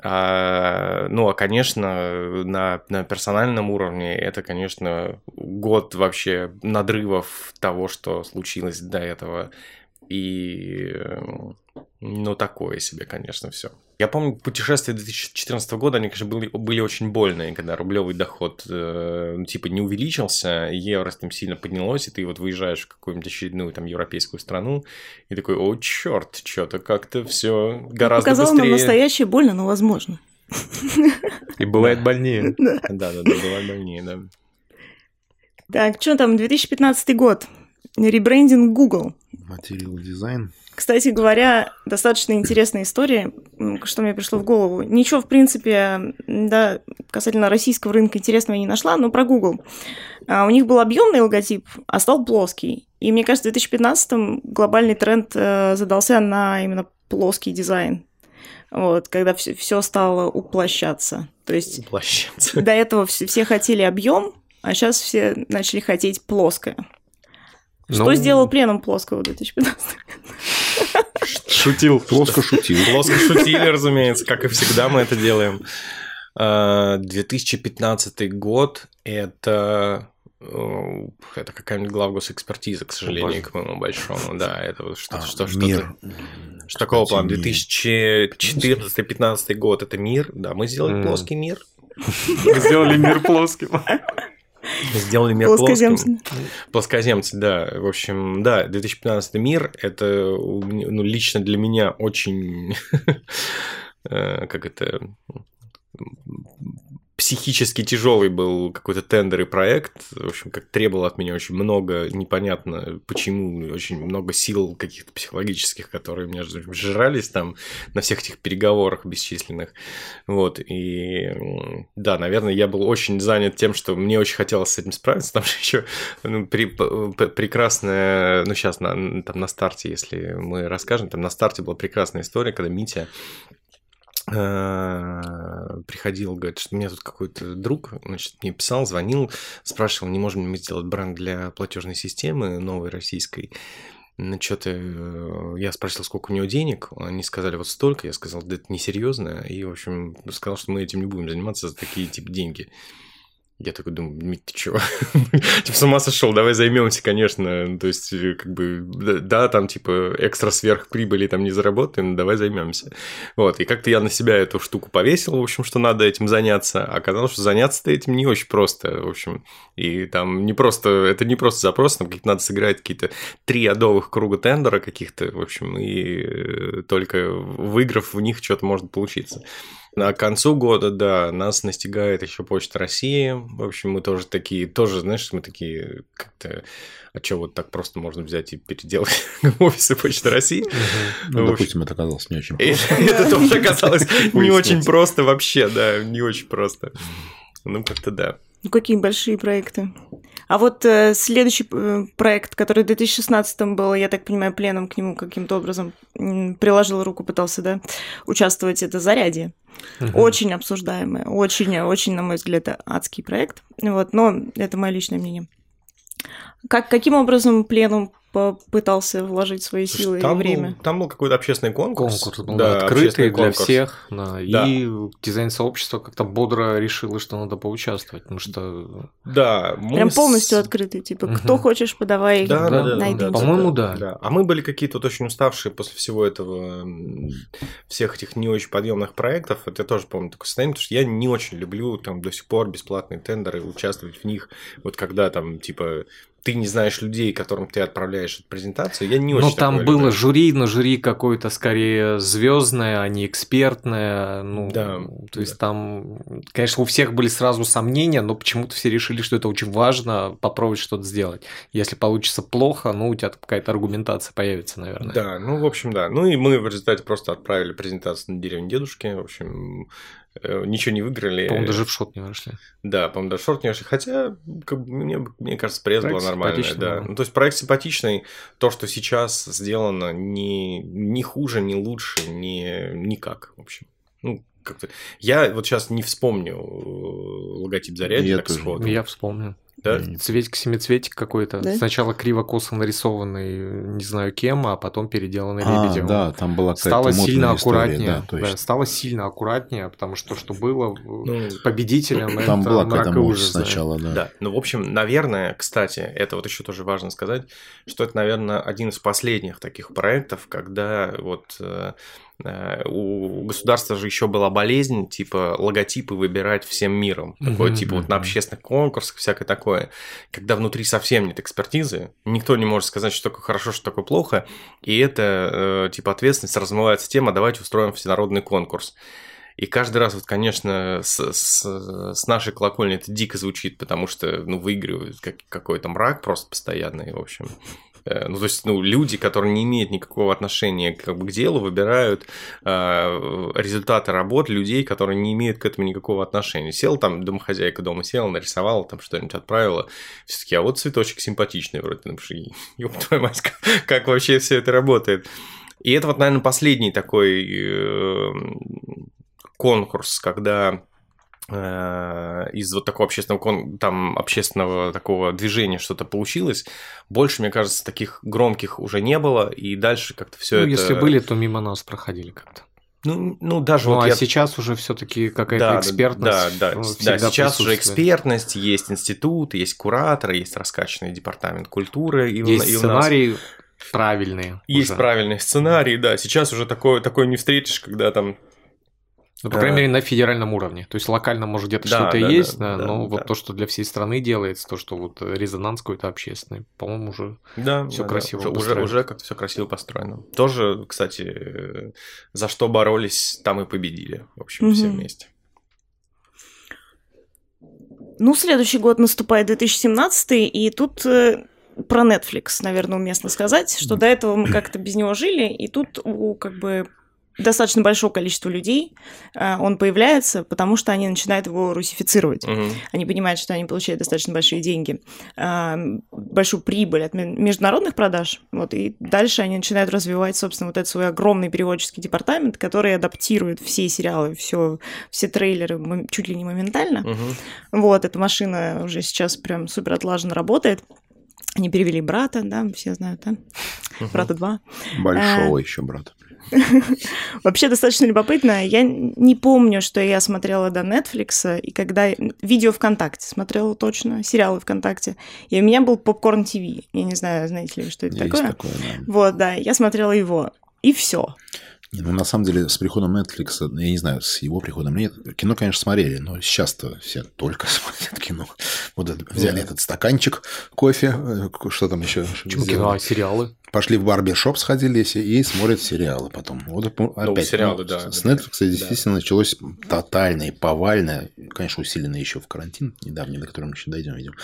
А, ну, а, конечно, на, на персональном уровне это, конечно, год вообще надрывов того, что случилось до этого. И, ну, такое себе, конечно, все. Я помню, путешествия 2014 года, они, конечно, были, были очень больные, когда рублевый доход, э, ну, типа, не увеличился, евро там сильно поднялось, и ты вот выезжаешь в какую-нибудь очередную там европейскую страну, и такой, о, черт, что-то как-то все гораздо Показало быстрее. нам настоящее больно, но возможно. И бывает больнее. Да, да, да, бывает больнее, да. Так, что там, 2015 год. Ребрендинг Google. Материал дизайн. Кстати говоря, достаточно интересная история, что мне пришло в голову. Ничего, в принципе, да, касательно российского рынка интересного я не нашла, но про Google. А, у них был объемный логотип, а стал плоский. И мне кажется, в 2015-м глобальный тренд э, задался на именно плоский дизайн. Вот, когда все, все стало уплощаться. То есть уплощаться. до этого все, все хотели объем, а сейчас все начали хотеть плоское. Что ну... сделал пленум плоского в 2015 Шутил. Плоско шутил. Плоско шутили, разумеется, как и всегда мы это делаем. 2015 а, год – это э, это какая-нибудь главгосэкспертиза, к сожалению, к моему большому. Да, это вот что-то, а, что, что-то. Что такого плана? 2014-2015 год это мир. Да, мы сделали mm. плоский мир. Мы сделали мир плоским. Сделали мир плоским. Плоскоземцы, да. В общем, да, 2015 мир – это ну, лично для меня очень э, как это психически тяжелый был какой-то тендер и проект. В общем, как требовал от меня очень много, непонятно почему, очень много сил каких-то психологических, которые меня жрались там на всех этих переговорах бесчисленных. Вот, и да, наверное, я был очень занят тем, что мне очень хотелось с этим справиться. Там же еще ну, при, прекрасная, ну сейчас на, там на старте, если мы расскажем, там на старте была прекрасная история, когда Митя приходил, говорит, что меня тут какой-то друг, значит, мне писал, звонил, спрашивал, не можем ли мы сделать бренд для платежной системы новой российской. Ну, что-то э, я спросил, сколько у него денег, они сказали вот столько, я сказал, да это несерьезно, и, в общем, сказал, что мы этим не будем заниматься за такие, типа, деньги. Я такой думаю, Мит, ты чего? типа, с ума сошел, давай займемся, конечно. То есть, э, как бы, да, там, типа, экстра сверхприбыли там не заработаем, давай займемся. Вот, и как-то я на себя эту штуку повесил, в общем, что надо этим заняться. А оказалось, что заняться-то этим не очень просто, в общем. И там не просто, это не просто запрос, там какие-то надо сыграть какие-то три адовых круга тендера каких-то, в общем, и э, только выиграв в них что-то может получиться. На концу года, да, нас настигает еще Почта России. В общем, мы тоже такие, тоже, знаешь, мы такие как-то а что вот так просто можно взять и переделать офисы Почты России? Ну, допустим, это оказалось не очень просто. Это тоже оказалось не очень просто вообще, да, не очень просто. Ну, как-то да. Ну, какие большие проекты. А вот э, следующий э, проект, который в 2016 был, я так понимаю, пленом к нему каким-то образом э, приложил руку, пытался, да, участвовать, это «Зарядье». Угу. Очень обсуждаемый, очень, очень, на мой взгляд, адский проект. Вот, но это мое личное мнение. Как, каким образом пленум попытался вложить свои силы там и время. Был, там был какой-то общественный конкурс. Конкурс был да, открытый для конкурс. всех. Да, да. И дизайн-сообщество как-то бодро решило, что надо поучаствовать, потому что... Да. Прям с... полностью открытый, типа, угу. кто хочешь, подавай, да, да, да, найди. Да, По-моему, да. да. А мы были какие-то вот очень уставшие после всего этого, всех этих не очень подъемных проектов. Это я тоже помню такое состояние, потому что я не очень люблю там до сих пор бесплатные тендеры, участвовать в них. Вот когда там, типа, ты не знаешь людей, которым ты отправляешь эту презентацию, я не очень там такое было люблю. жюри, но жюри какое-то скорее звездное, а не экспертное. Ну, Да, то есть там, конечно, у всех были сразу сомнения, но почему-то все решили, что это очень важно попробовать что-то сделать. Если получится плохо, ну, у тебя какая-то аргументация появится, наверное. Да, ну, в общем, да. Ну, и мы в результате просто отправили презентацию на деревню дедушки. В общем, ничего не выиграли. По-моему, даже в шот не вышли. Да, по-моему, даже шорт не вышли. Хотя, как бы, мне, мне кажется, пресс была нормальная. Да. Ну, то есть проект симпатичный. То, что сейчас сделано, не, не хуже, не лучше, не никак, в общем. Ну, как-то... Я вот сейчас не вспомню э, логотип зарядья Я так тоже. сходу. Я вспомнил. Да? Цветик-семицветик какой-то. Да? Сначала криво-косо нарисованный, не знаю кем, а потом переделанный А, лебедем. да, там была какая-то Стало сильно история, аккуратнее. да, Да, точно. стало сильно аккуратнее, потому что то, что было Ну, победителем, Там это была мрак и ужас. да. сначала, да. Да, ну, в общем, наверное, кстати, это вот еще тоже важно сказать, что это, наверное, один из последних таких проектов, когда вот э, э, у государства же еще была болезнь, типа логотипы выбирать всем миром. Такое, Мгм, типа, вот на общественных конкурсах, всякое такое. Когда внутри совсем нет экспертизы, никто не может сказать, что такое хорошо, что такое плохо, и это, э, типа, ответственность размывается тем, а давайте устроим всенародный конкурс. И каждый раз, вот, конечно, с, с, с нашей колокольни это дико звучит, потому что, ну, выигрывает как, какой-то мрак просто постоянный, в общем. Э, Ну, то есть, ну, люди, которые не имеют никакого отношения как бы, к делу, выбирают э, результаты работ людей, которые не имеют к этому никакого отношения. Сел там, домохозяйка дома села, нарисовала, там что-нибудь отправила. Все таки а вот цветочек симпатичный вроде. Ну, потому что, ёб твою мать, как, как вообще все это работает. И это вот, наверное, последний такой э, конкурс, когда из вот такого общественного, там, общественного такого движения что-то получилось. Больше, мне кажется, таких громких уже не было, и дальше как-то все Ну, это... если были, то мимо нас проходили как-то. Ну, ну даже Ну, вот а я... сейчас уже все-таки какая-то Да, экспертность. Да, да, да, сейчас уже экспертность, есть институт, есть кураторы, есть раскачанный департамент культуры. И Есть и у нас- сценарии правильные. Есть уже. правильный сценарий, да. Сейчас уже такое, такое не встретишь, когда там Ну, по крайней А. мере, на федеральном уровне. То есть локально, может, где-то Да, что-то да, есть, да, да, да, но да. вот то, что для всей страны делается, то, что вот резонанс какой-то общественный, по-моему, уже Да, Всё да, красиво да. Уже, уже, как-то все красиво построено. Тоже, кстати, э, за что боролись, там и победили. В общем, все Мгм. вместе. Ну, следующий год наступает 2017, и тут э, про Netflix, наверное, уместно сказать, что до этого мы как-то без него жили, и тут у как бы достаточно большого количества людей э, он появляется, потому что они начинают его русифицировать. Мгм. Они понимают, что они получают достаточно большие деньги, а, большую прибыль от ме- международных продаж, вот, и дальше они начинают развивать, собственно, вот этот свой огромный переводческий департамент, который адаптирует все сериалы, все, все трейлеры чуть ли не моментально. Мгм. Вот, эта машина уже сейчас прям супер отлаженно работает. Они перевели брата, да, все знают, да? Брата 2. Большого А. еще брата. Вообще достаточно любопытно. Я не помню, что я смотрела до Netflix, и когда видео ВКонтакте смотрела точно, сериалы ВКонтакте, и у меня был Попкорн ТВ. Я не знаю, знаете ли, вы, что это Есть такое. такое, да. Вот, да, я смотрела его. И все. Не, ну, на самом деле, с приходом Netflix, я не знаю, с его приходом нет. Кино, конечно, смотрели, но сейчас-то все только смотрят кино. Вот это, взяли этот стаканчик кофе, э, что там еще? Почему кино, а сериалы? Пошли в барбершоп, сходили и и смотрят сериалы потом. Вот опять, Ну, сериалы, ну, да, С да. Netflix действительно началось тотальное, и повальное, конечно, усиленное еще в карантин недавний, до которого мы еще дойдем, видимо.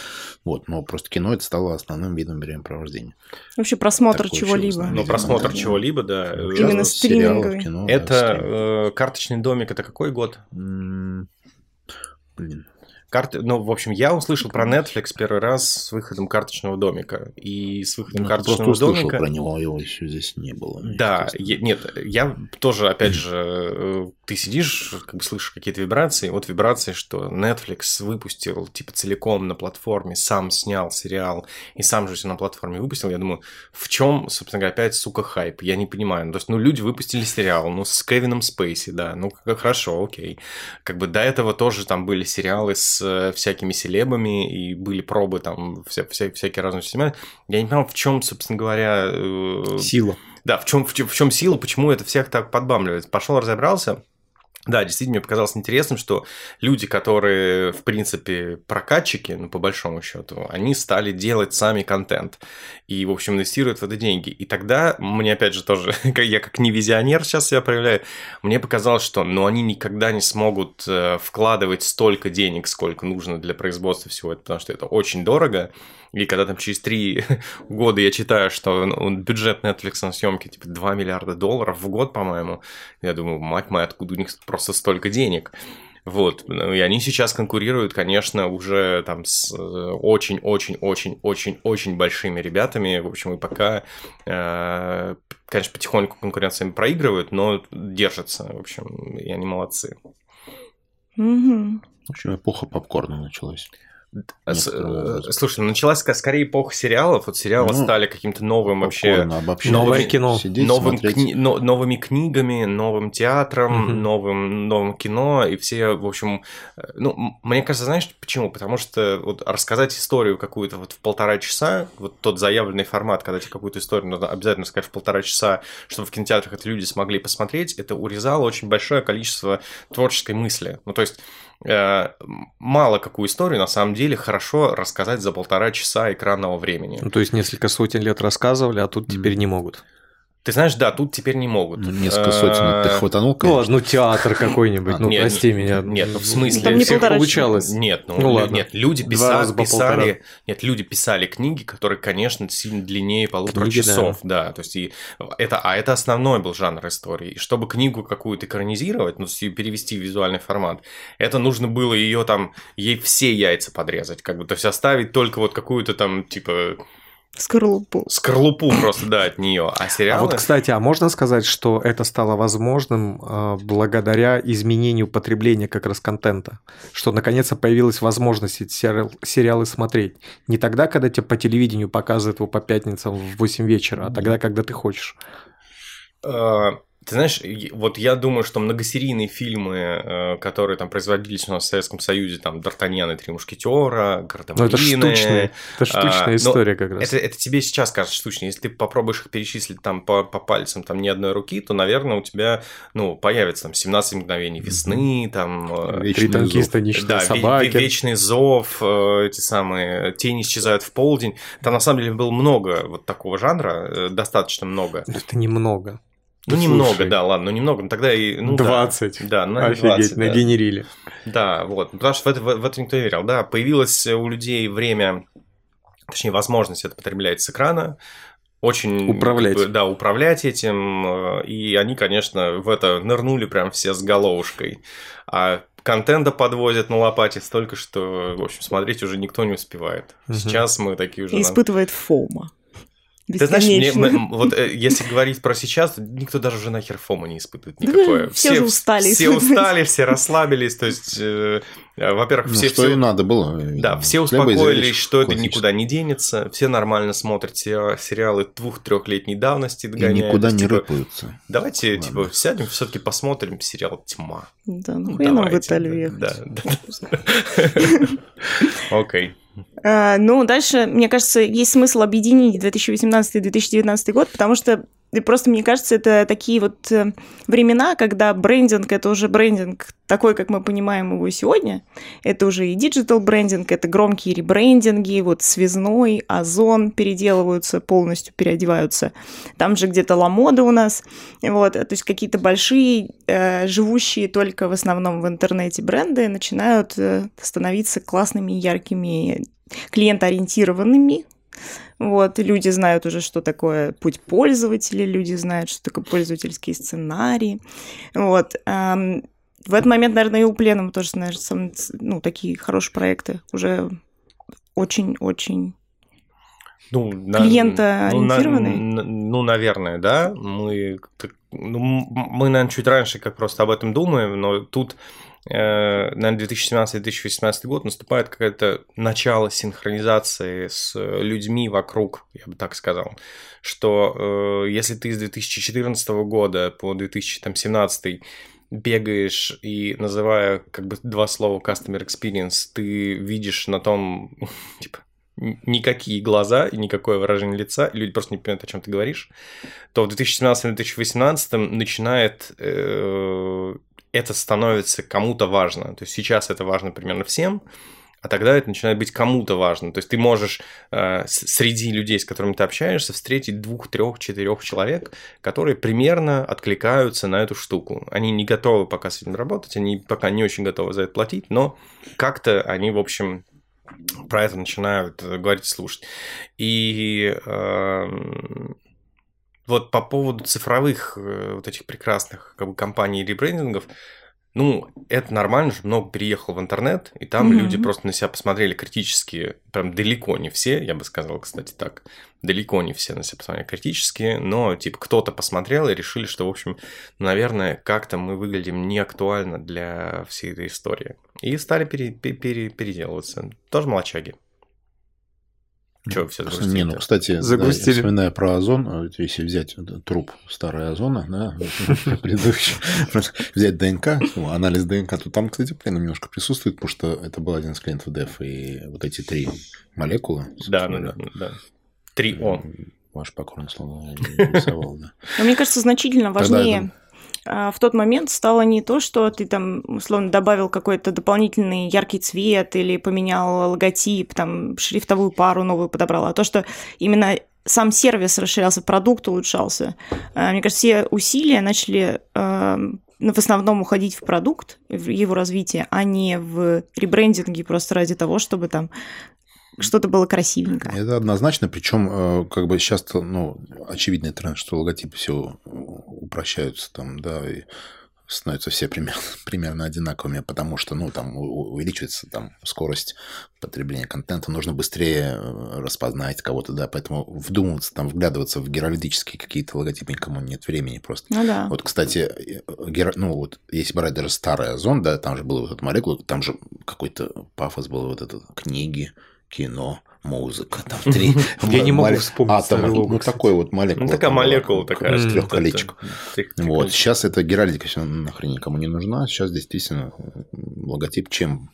Вот, но просто кино это стало основным видом времяпровождения. Вообще просмотр Такое чего-либо. Видимо, просмотр да. чего-либо, да. Именно стриминговый. кино, да, Это стрим. э, карточный домик, это какой год? Блин. Карты... Ну, в общем, я услышал про Netflix первый раз с выходом карточного домика. И с выходом Ну, ты просто карточного услышал домика. про него, а его еще здесь не было. Да, я- нет, я тоже, опять же, э, ты сидишь, как бы слышишь какие-то вибрации, вот вибрации, что Netflix выпустил, типа, целиком на платформе, сам снял сериал и сам же все на платформе выпустил, я думаю, в чем, собственно говоря, опять, сука, хайп? Я не понимаю. Ну, то есть, ну, люди выпустили сериал, ну, с Кевином Спейси, да, ну, хорошо, окей. Как бы до этого тоже там были сериалы с э, всякими селебами, и были пробы там, вся, вся- всякие разные семьи. Я не понимаю, в чем, собственно говоря, э, Сила. да, в чем, в, чем, в чем сила, почему это всех так подбамливает? Пошел разобрался, Да, действительно, мне показалось интересным, что люди, которые, в принципе, прокатчики, ну, по большому счету, они стали делать сами контент и, в общем, инвестируют в это деньги. И тогда мне, опять же, тоже, я как не визионер сейчас себя проявляю, мне показалось, что, ну, они никогда не смогут э, вкладывать столько денег, сколько нужно для производства всего этого, потому что это очень дорого, и когда там через три года я читаю, что ну, бюджет Netflix на съемки типа 2 миллиарда долларов в год, по-моему, я думаю, мать моя, откуда у них просто столько денег? Вот, ну, и они сейчас конкурируют, конечно, уже там с очень-очень-очень-очень-очень большими ребятами, в общем, и пока, э, конечно, потихоньку конкуренциями проигрывают, но держатся, в общем, и они молодцы. Угу. В общем, эпоха попкорна началась. С, э, слушай, началась скорее эпоха сериалов. Вот сериалы ну, стали каким-то новым вообще... Новое кино. новым кни, но, новыми книгами, новым театром, угу. новым, новым кино. И все, в общем... Э, ну, мне кажется, знаешь почему? Потому что вот рассказать историю какую-то вот в полтора часа, вот тот заявленный формат, когда тебе какую-то историю надо обязательно сказать в полтора часа, чтобы в кинотеатрах это люди смогли посмотреть, это урезало очень большое количество творческой мысли. Ну, то есть Э, мало какую историю на самом деле хорошо рассказать за полтора часа экранного времени. Ну, то есть несколько сотен лет рассказывали, а тут теперь не могут. Ты знаешь, да, тут теперь не могут. Ну, несколько сотен ты хватанул, конечно. Ну ладно, ну театр какой-нибудь, ну нет, прости меня. Нет, ну в смысле... Там не всех получалось. Нет, ну, ну ладно. Нет, люди писали, писали, нет, люди писали книги, которые, конечно, сильно длиннее полутора книги, часов, да. да. То есть и это, а это основной был жанр истории. И чтобы книгу какую-то экранизировать, ну, перевести в визуальный формат, это нужно было ее там, ей все яйца подрезать, как бы, то есть оставить только вот какую-то там, типа, Скорлупу. Скорлупу просто, да, от нее. А сериалы... А вот, кстати, а можно сказать, что это стало возможным э, благодаря изменению потребления как раз контента? Что, наконец-то, появилась возможность эти сериал, сериалы смотреть. Не тогда, когда тебе по телевидению показывают его по пятницам в 8 вечера, а тогда, когда ты хочешь. Ты знаешь, вот я думаю, что многосерийные фильмы, э, которые там производились у нас в Советском Союзе, там Д'Артаньян и Три Мушкетера, Гардемарины... Ну, это штучная, это штучная а, история как раз. Это, это тебе сейчас кажется штучной. Если ты попробуешь их перечислить там по, по пальцам там ни одной руки, то, наверное, у тебя, ну, появится там 17 мгновений весны, там... Э, Вечный Три танкиста, да, собаки. Вечный зов, э, эти самые тени исчезают в полдень. Там, на самом деле, было много вот такого жанра, достаточно много. Это немного. Ну, да немного, слушай. да, ладно, ну немного, но тогда и... Ну, 20. Да, ну, Офигеть, 20, нагенерили. Да. да, вот, потому что в это, в, в это никто не верил. Да, появилось у людей время, точнее, возможность это потреблять с экрана, очень управлять. Как бы, да, управлять этим. Э, и они, конечно, в это нырнули прям все с головушкой. А контента подвозят на лопате столько, что, в общем, смотреть уже никто не успевает. Угу. Сейчас мы такие уже... И испытывает фома. Ты знаешь, мне, мы, вот э, если говорить про сейчас, никто даже уже нахер фома не испытывает никакое. Да, все, все устали. Все устали, все расслабились. То есть, э, э во-первых, ну, все... Что все, им надо было. Да, все успокоились, что это никуда не денется. Все нормально смотрят сериалы двух-трехлетней давности, догоняют. И никуда не типа, рыпаются. Давайте, Ладно. типа, сядем, все-таки посмотрим сериал «Тьма». Да, ну, ну нам в Италию ехать. Да, да. Окей. Ну, дальше, мне кажется, есть смысл объединить 2018 и 2019 год, потому что и просто, мне кажется, это такие вот э, времена, когда брендинг – это уже брендинг такой, как мы понимаем его сегодня. Это уже и digital брендинг, это громкие ребрендинги, вот связной, озон переделываются, полностью переодеваются. Там же где-то Lamoda у нас. Вот, то есть какие-то большие, э, живущие только в основном в интернете бренды начинают э, становиться классными, яркими, клиентоориентированными, вот, люди знают уже, что такое путь пользователя, люди знают, что такое пользовательские сценарии. Вот. В этот момент, наверное, и у Пленума тоже, знаешь, ну, такие хорошие проекты уже очень-очень ну, клиентоориентированные. Ну, ну, наверное, да. Мы, ну, мы, наверное, чуть раньше как просто об этом думаем, но тут наверное, 2017-2018 год наступает какое-то начало синхронизации с людьми вокруг, я бы так сказал, что э, если ты с 2014 года по 2017 бегаешь и называя как бы два слова customer experience, ты видишь на том, типа, никакие глаза и никакое выражение лица, люди просто не понимают, о чем ты говоришь, то в 2017-2018 начинает э, это становится кому-то важно. То есть сейчас это важно примерно всем, а тогда это начинает быть кому-то важно. То есть ты можешь э, среди людей, с которыми ты общаешься, встретить двух, трех, четырех человек, которые примерно откликаются на эту штуку. Они не готовы пока с этим работать, они пока не очень готовы за это платить, но как-то они, в общем, про это начинают э, говорить слушать. И э, вот по поводу цифровых э, вот этих прекрасных как бы, компаний ребрендингов, ну, это нормально, что много переехал в интернет, и там mm-hmm. люди просто на себя посмотрели критически, прям далеко не все, я бы сказал, кстати, так, далеко не все на себя посмотрели критически, но, типа, кто-то посмотрел и решили, что, в общем, наверное, как-то мы выглядим не актуально для всей этой истории. И стали пере- пере- переделываться. Тоже молочаги. Че все загрустили? Не, ну, кстати, загрустили. Да, вспоминая про озон, если взять труп старой озона, да, предыдущий, взять ДНК, ну, анализ ДНК, то там, кстати, блин, немножко присутствует, потому что это был один из клиентов DEF, и вот эти три молекулы. Да, да, да, да. Три О. Ваше покорное слово рисовал, да. Мне кажется, значительно важнее в тот момент стало не то, что ты там, условно, добавил какой-то дополнительный яркий цвет или поменял логотип, там, шрифтовую пару новую подобрал, а то, что именно сам сервис расширялся, продукт улучшался. А, мне кажется, все усилия начали а, в основном уходить в продукт, в его развитие, а не в ребрендинге просто ради того, чтобы там что-то было красивенькое. Это однозначно, причем э, как бы сейчас ну, очевидный тренд, что логотипы все упрощаются там, да, и становятся все примерно, примерно одинаковыми, потому что, ну, там увеличивается там скорость потребления контента, нужно быстрее э, распознать кого-то, да, поэтому вдумываться, там, вглядываться в героглифические какие-то логотипы никому нет времени просто. Ну да. Вот, кстати, э, геро... ну, вот, если брать даже старый Озон, да, там же было вот эта молекула, там же какой-то пафос был, вот это книги, кино, музыка, там три. Я не могу вспомнить. Атома, ну такой вот молекула. Ну такая молекула такая. С трех колечек. Вот, сейчас эта геральдика нахрен никому не нужна, сейчас действительно логотип чем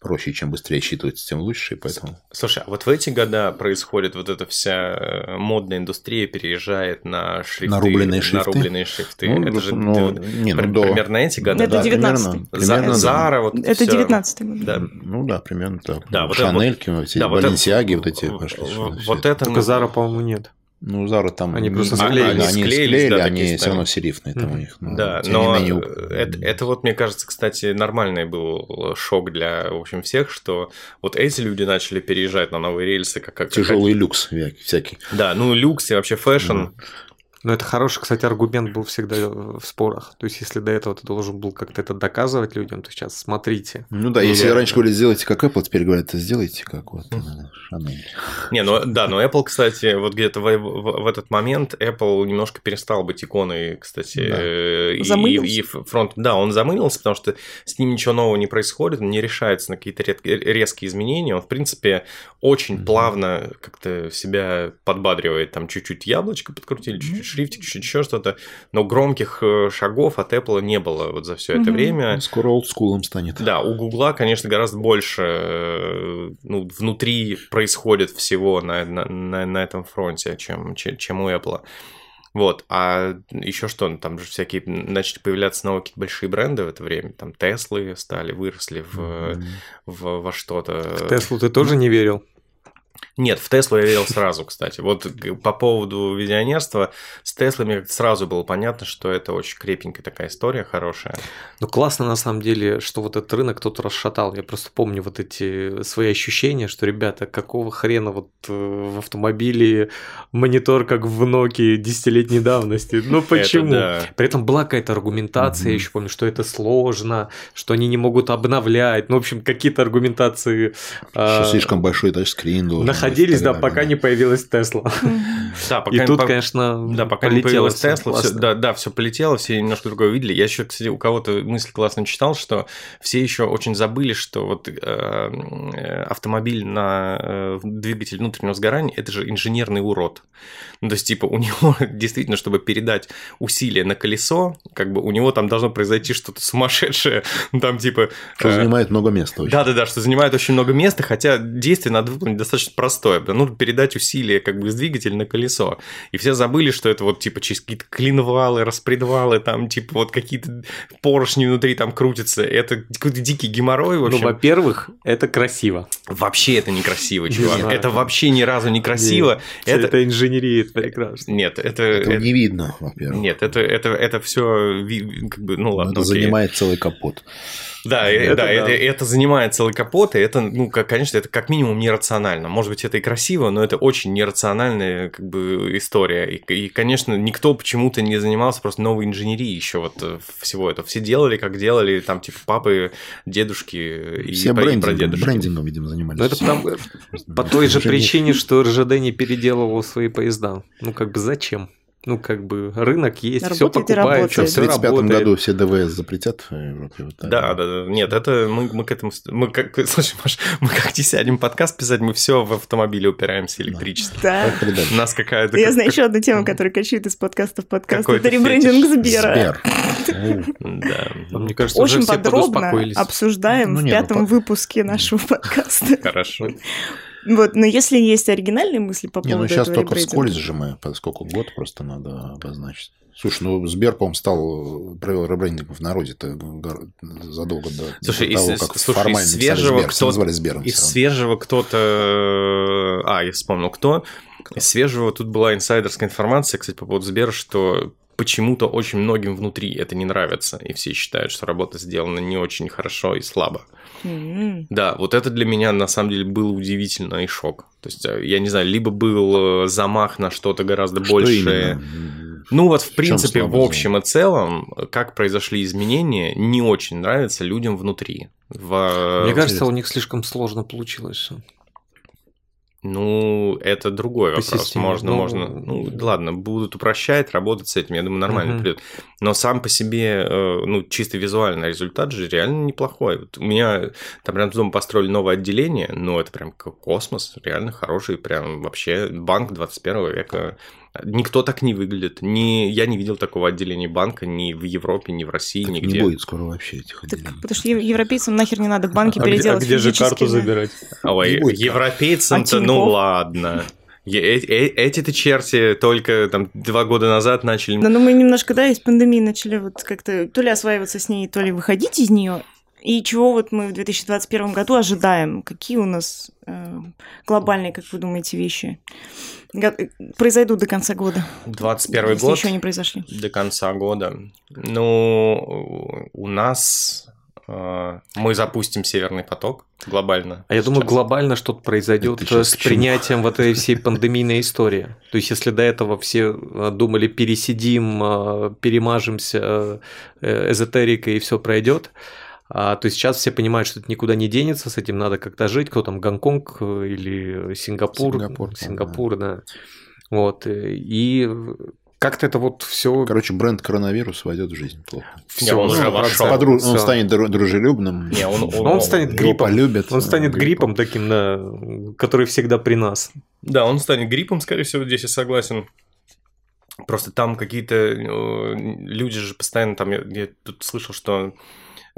проще, чем быстрее считывается, тем лучше, и поэтому... Слушай, а вот в эти года происходит вот эта вся э, модная индустрия переезжает на шрифты. Нарубленные шрифты. Нарубленные шрифты. Ну, это же ну, не, ну, до... примерно эти годы. Это да, 19 примерно, Зара, да. вот Это 19 год. Да. Ну да, примерно так. Да, вот Шанельки, вот, эти, да, Баленсиаги вот эти пошли. Вот это... Только Зара, по-моему, нет. Ну, Зара там... Они просто склеили. Они, они склеили, да, они все равно серифные там у них. Но, да, но менее... это, это вот, мне кажется, кстати, нормальный был шок для, в общем, всех, что вот эти люди начали переезжать на новые рельсы. Как, как, Тяжелый как... люкс всякий. Да, ну, люкс и вообще fashion. Mm-hmm. Но это хороший, кстати, аргумент был всегда в спорах. То есть, если до этого ты должен был как-то это доказывать людям, то сейчас смотрите. Ну да, если раньше говорили, сделайте как Apple, теперь говорят, сделайте как вот Шанель. Не, ну да, но Apple, кстати, вот где-то в, в, в этот момент Apple немножко перестал быть иконой, кстати. Да. И, и, и фронт, да, он замылился, потому что с ним ничего нового не происходит, он не решается на какие-то резкие изменения. Он, в принципе, очень mm-hmm. плавно как-то себя подбадривает. Там чуть-чуть яблочко подкрутили, чуть-чуть шрифтик, чуть еще что-то, но громких э, шагов от Apple не было вот за все это время. Ну, скоро олдскулом станет. Да, у Гугла, конечно, гораздо больше э, ну, внутри происходит всего на, на, на, на этом фронте, чем, чем у Apple. Вот, а еще что, ну, там же всякие начали появляться новые какие-то большие бренды в это время, там Теслы стали, выросли в, mm-hmm. в, во что-то. В Теслу ты тоже не верил? Нет, в Теслу я верил сразу, кстати. Вот по поводу визионерства, с Теслой мне сразу было понятно, что это очень крепенькая такая история, хорошая. Ну, классно на самом деле, что вот этот рынок кто-то расшатал. Я просто помню вот эти свои ощущения, что, ребята, какого хрена вот э, в автомобиле монитор как в Nokia десятилетней давности? Ну, почему? Да. При этом была какая-то аргументация, mm-hmm. я еще помню, что это сложно, что они не могут обновлять. Ну, в общем, какие-то аргументации. Что а... слишком большой тачскрин должен находились, да, пока не появилась Тесла. Да, пока и тут, конечно, да, пока не появилась Тесла, да, да, все полетело, все немножко другое видели. Я еще, кстати, у кого-то мысль классно читал, что все еще очень забыли, что вот э, э, автомобиль на э, двигатель внутреннего сгорания это же инженерный урод. Ну, то есть, типа, у него действительно, чтобы передать усилие на колесо, как бы у него там должно произойти что-то сумасшедшее, ну, там, типа... Что занимает много места. Да-да-да, что занимает очень много места, хотя действие надо выполнить достаточно простое. Нужно передать усилие как бы из двигателя на колесо. И все забыли, что это вот типа через какие-то клинвалы, распредвалы, там типа вот какие-то поршни внутри там крутятся. Это какой-то дикий геморрой Ну, вообще. во-первых, это красиво. Вообще это некрасиво, Не чувак. Это вообще ни разу не красиво. Это, инженерия, это прекрасно. Нет, это... Это- не видно, во-первых. Нет, это, это, это все как бы, ну Но ладно. это занимает целый капот. Да, э, Это да, да. Это, это занимает целый капот, и это, ну, как, конечно, это как минимум нерационально. Может быть, это и красиво, но это очень нерациональная как бы история. И, и, конечно, никто почему-то не занимался просто новой инженерией еще вот э, всего этого. Все делали, как делали, там, типа, папы, дедушки и, Все про- и брендингом, прадедушки. брендингом, видимо, занимались. Но это потому- По той же причине, что РЖД не переделывал свои поезда. Ну, как бы зачем? Ну, как бы рынок есть, все покупают, Что, работает. в все 35 работает. году все ДВС запретят в Европе? Вот? Да, да, да. Нет, это мы, мы к этому... Мы как... Слушай, Маш, мы как не сядем подкаст писать, мы все в автомобиле упираемся электрически. Да. Дальше. У нас какая-то... Я как- знаю еще одну тему, которая качает из подкаста в подкаст. Какой-то Это ребрендинг. Сбера. Сбер. Да. А Мне кажется, уже Очень все подробно обсуждаем Ну, в ну, пятом выпуске нашего подкаста. Хорошо. Вот, но если есть оригинальные мысли по Не, поводу ну сейчас этого только вскользь же мы, поскольку год просто надо обозначить. Слушай, ну Сбер, по-моему, стал, провел ребрендинг в народе-то гор- задолго до, Слушай, до из- того, из- как слушай, из формально написали свежего Сбер. Все кто- назвали Сбером. Из свежего кто-то... А, я вспомнил, кто. Из свежего тут была инсайдерская информация, кстати, по поводу Сбера, что почему-то очень многим внутри это не нравится, и все считают, что работа сделана не очень хорошо и слабо. М. Да, вот это для меня на самом деле был удивительно и шок. То есть, э, я не знаю, либо был э, замах на что-то гораздо Что большее. именно? Ну вот, в чем принципе, в общем и целом, как произошли изменения, не очень нравится людям внутри. В... Мне кажется, у них слишком сложно получилось. Ну, это другой По вопрос. системе, Можно, ну, можно. Ну, ладно, будут упрощать, работать с этим, я думаю, нормально Мгм. придет. Но сам по себе, э, ну, чисто визуальный результат же реально неплохой. Вот у меня там рядом с домом построили новое отделение, но это прям космос, реально хороший, прям вообще банк 21 века. Никто так не выглядит. Ни, я не видел такого отделения банка ни в Европе, ни в России, Так нигде. не будет скоро вообще этих Так, отделений. потому что ев- европейцам нахер не надо банки А где, а переделать где же карту да. забирать? Ой, так. европейцам-то, А ну ладно. Э- э- Эти-то черти только там два года назад начали... Да, ну мы немножко, да, из пандемии начали вот как-то то ли осваиваться с ней, то ли выходить из нее. И чего вот мы в 2021 году ожидаем? Какие у нас э, глобальные, как вы думаете, вещи го- произойдут до конца года? 21 если год еще не произошли. до конца года. Ну, у нас... э, Мы запустим Северный поток глобально. А я думаю, глобально что-то произойдет с принятием вот этой всей пандемийной истории. То есть, если до этого все э, думали, пересидим, э, перемажемся э, эзотерикой и все пройдет, а, то сейчас все понимают, что это никуда не денется, с этим надо как-то жить. Кто там, Гонконг э, или Сингапур? Сингапур, Сингапур, да. Вот. э, И как-то это вот все... Короче, бренд коронавирус войдет в жизнь плохо. Не, он уже вошел. Подру-. Он станет дру- дружелюбным. Не, он, он- Он станет его гриппом. полюбят. Он станет Гриппом. гриппом таким, да, который всегда при нас. Да, он станет гриппом, скорее всего, здесь я согласен. Просто там какие-то э, люди же постоянно там, я, я тут слышал, что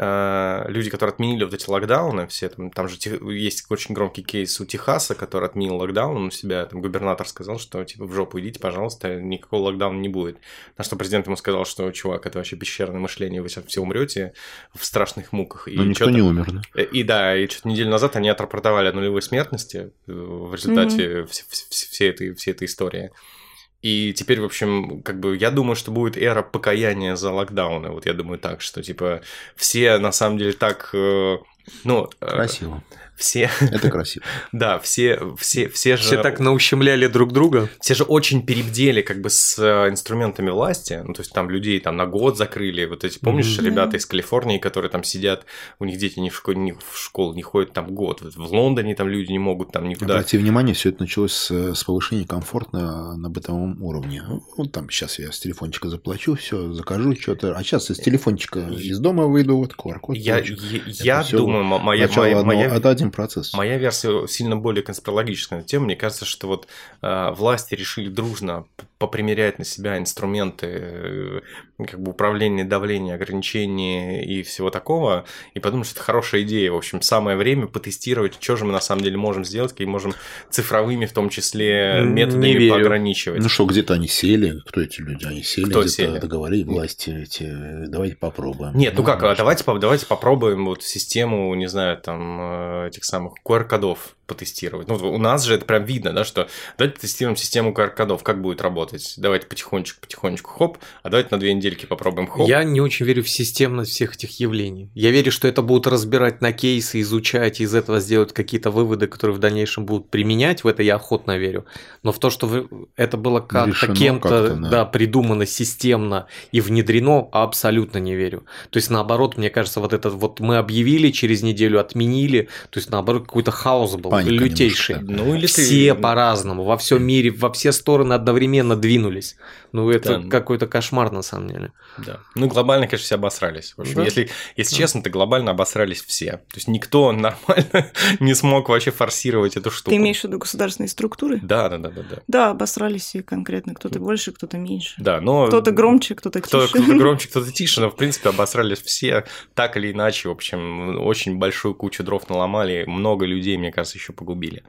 э, люди, которые отменили вот эти локдауны, все там, там же Тех- есть очень громкий кейс у Техаса, который отменил локдаун у себя, там губернатор сказал, что типа в жопу идите, пожалуйста, никакого локдауна не будет. На что президент ему сказал, что чувак, это вообще пещерное мышление, вы сейчас все умрете в страшных муках. И Но никто не умер, да? Э, И да, и что-то неделю назад они отрапортовали о нулевой смертности э, в результате вс- вс- вс- всей, этой, всей этой истории. И теперь, в общем, как бы я думаю, что будет эра покаяния за локдауны. Вот я думаю так, что типа все на самом деле так, э, ну, э, Красиво. Все, Это красиво. да, все, все, все же, Все так наущемляли друг друга. все же очень перебдели как бы с э, инструментами власти. Ну, то есть там людей там на год закрыли. Вот эти, помнишь, Мгм. ребята из Калифорнии, которые там сидят, у них дети не в, школе, не в школу не ходят там год. Вот в Лондоне там люди не могут там никуда. Обрати внимание, все это началось с, с повышения комфорта на, на бытовом уровне. Ну, там сейчас я с телефончика заплачу, все, закажу что-то. А сейчас из телефончика из дома выйду, вот QR-код. Я, я, я думаю, мо- моя, моя, моя- Это один процесс. Моя версия сильно более конспирологическая на тему. Мне кажется, что вот э, власти решили дружно попримерять на себя инструменты э, как бы управления давления, ограничений и всего такого, и подумать, что это хорошая идея. В общем, самое время потестировать, что же мы на самом деле можем сделать, какие можем цифровыми, в том числе, методами поограничивать. Ну что, где-то они сели, кто эти люди? Они сели, Кто сели? договорились, власти эти, давайте попробуем. Нет, ну, ну как, давайте, давайте попробуем вот систему, не знаю, там, э, этих самых QR-кодов потестировать. Ну, у нас же это прям видно, да, что давайте потестируем систему QR-кодов, как будет работать. Давайте потихонечку, потихонечку, хоп, а давайте на две недельки попробуем хоп. Я не очень верю в системность всех этих явлений. Я верю, что это будут разбирать на кейсы, изучать, и из этого сделать какие-то выводы, которые в дальнейшем будут применять. В это я охотно верю. Но в то, что это было как-то кем-то как да. да, придумано системно и внедрено, абсолютно не верю. То есть, наоборот, мне кажется, вот этот вот мы объявили, через неделю отменили, то есть, наоборот, какой-то хаос был Паника лютейший. Ну, или все ты... по-разному, во всем мире, во все стороны одновременно двинулись. Ну, это да. какой-то кошмар на самом деле. Да. Ну, глобально, конечно, все обосрались. В общем, да. если, если да. честно, то глобально обосрались все. То есть никто нормально не смог вообще форсировать эту штуку. Ты имеешь в виду государственные структуры? Да, да, да, да. Да, да обосрались и конкретно. Кто-то больше, кто-то меньше. Да, но... Кто-то громче, кто-то тише. Кто-то громче, кто-то тише, но, в принципе, обосрались все так или иначе. В общем, очень большую кучу дров наломали. Много людей, мне кажется, еще погубили.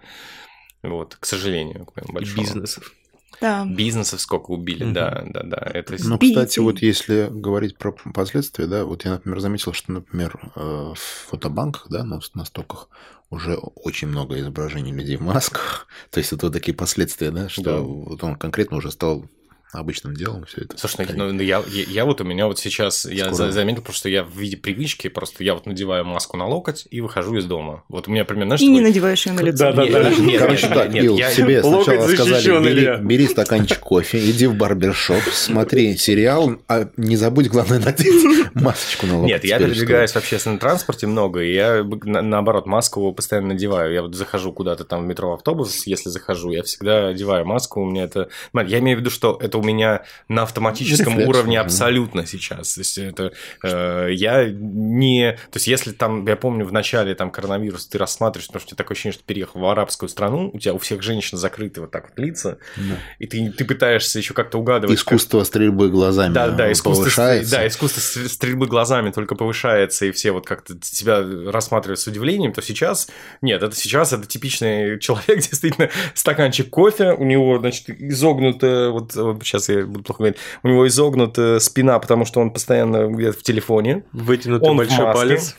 Вот, к сожалению, к моему большому. Бизнесов. Да. Бизнесов сколько убили, угу. да, да, да. Это... Ну, кстати, вот если говорить про последствия, да, вот я, например, заметил, что, например, э, в фотобанках, да, на, на стоках уже очень много изображений людей в масках. То есть это вот такие последствия, да, что да. вот он конкретно уже стал обычным делом все это. Слушай, ну, ну я, я, я вот у меня вот сейчас, Скоро. я заметил, просто что я в виде привычки, просто я вот надеваю маску на локоть и выхожу из дома. Вот у меня примерно... И не надеваешь ее на лицо. Да, да, да. Нет, Короче, так, нет, Билл, я... себе сначала сказали, бери, бери стаканчик кофе, иди в барбершоп, смотри сериал, а не забудь, главное, надеть масочку на локоть. Нет, я передвигаюсь в общественном транспорте много, и я, наоборот, маску постоянно надеваю. Я вот захожу куда-то там в метро, автобус, если захожу, я всегда одеваю маску, у меня это... Я имею в виду, что это меня на автоматическом Рефлекс, уровне абсолютно сейчас. То есть это э, я не... То есть если там, я помню, в начале там коронавирус ты рассматриваешь, потому что у тебя такое ощущение, что ты переехал в арабскую страну, у тебя у всех женщин закрыты вот так вот лица, да. и ты, ты пытаешься еще как-то угадывать... Искусство как... стрельбы глазами да, да, искусство, повышается. Да, искусство стрельбы глазами только повышается, и все вот как-то тебя рассматривают с удивлением, то сейчас... Нет, это сейчас это типичный человек, действительно, стаканчик кофе, у него, значит, изогнутая, вот сейчас я буду плохо говорить, у него изогнута спина, потому что он постоянно где-то в телефоне. Вытянутый он большой палец.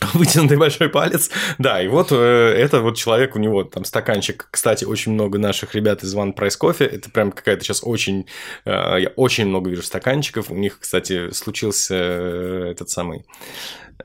Вытянутый большой палец. Да, и вот э, это вот человек, у него там стаканчик. Кстати, очень много наших ребят из One Price Coffee. Это прям какая-то сейчас очень... Э, я очень много вижу стаканчиков. У них, кстати, случился э, этот самый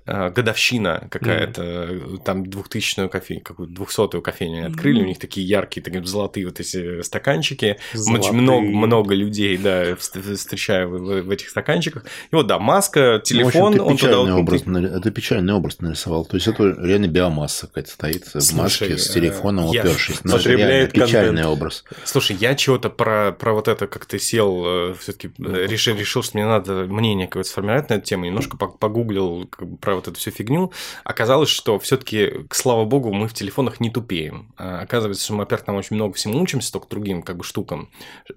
годовщина какая-то, mm. там двухтысячную кофейню, какую-то двухсотую кофейню они открыли, mm. у них такие яркие, такие золотые вот эти стаканчики, золотые. много, много людей, да, встречаю в, в этих стаканчиках. И вот, да, маска, телефон, ну, общем, он туда... Образ, это печальный образ нарисовал, то есть это реально биомасса какая-то стоит Слушай, в маске с телефоном я... упершись. Ну, это реально печальный образ. Слушай, я чего-то про, про вот это как ты сел, э, все-таки решил, решил, что мне надо мнение какое-то сформировать на эту тему, немножко погуглил про вот эту всю фигню, оказалось, что все-таки, слава богу, мы в телефонах не тупеем. А, оказывается, что мы, во-первых, там очень много всему учимся, только другим как бы штукам.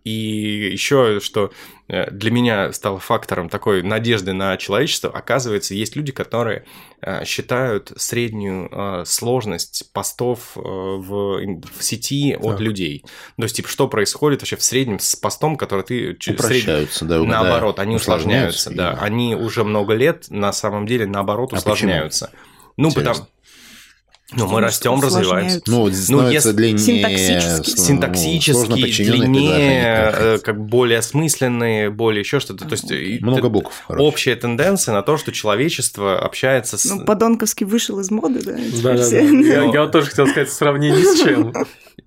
И еще, что э, для меня стало фактором такой надежды на человечество, оказывается, есть люди, которые э, считают среднюю э, сложность постов в, в сети от да. людей. То есть, типа, что происходит вообще в среднем с постом, который ты... Упрощаются, сред... да, Наоборот, они усложняются, усложняются да. Они уже много лет, на самом деле, наоборот, наоборот, а усложняются. Почему? Ну, Интересно. потому... Ну, мы растем, развиваемся. Ну, ну если длиннее, синтаксически, ну, синтаксически длиннее, э, как более осмысленные, более еще что-то. То есть много букв. Короче. Общая тенденция на то, что человечество общается с. Ну, подонковский вышел из моды, да. Да, да, да. Я, я тоже хотел сказать в сравнении с чем.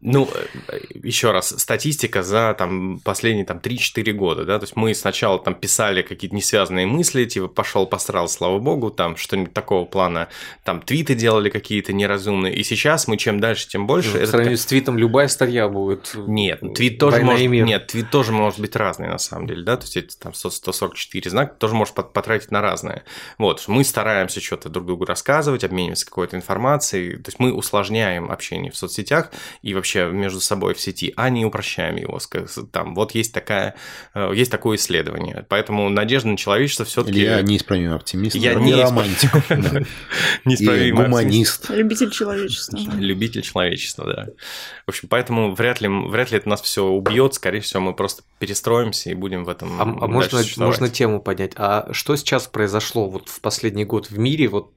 Ну, э, еще раз, статистика за там, последние там, 3-4 года, да, то есть мы сначала там писали какие-то несвязанные мысли, типа пошел посрал, слава богу, там что-нибудь такого плана, там твиты делали какие-то не разумные. И сейчас мы чем дальше, тем больше. Ну, в сравнении с твитом любая статья будет. Нет, твит тоже может... Нет, твит тоже может быть разный на самом деле, да, то есть эти там 144 знака тоже можешь потратить на разное. Вот, мы стараемся что-то друг другу рассказывать, обмениваться какой-то информацией, то есть мы усложняем общение в соцсетях и вообще между собой в сети, а не упрощаем его. Там вот есть такая, э, есть такое исследование, поэтому надежда на человечество все-таки. Я неисправимый оптимист, я не романтик, неисправимый гуманист, любитель человечества, любитель человечества, да. В общем, поэтому вряд ли вряд ли это нас все убьет, скорее всего, мы просто перестроимся и будем в этом. А, а можно можно тему поднять? А что сейчас произошло вот в последний год в мире? Вот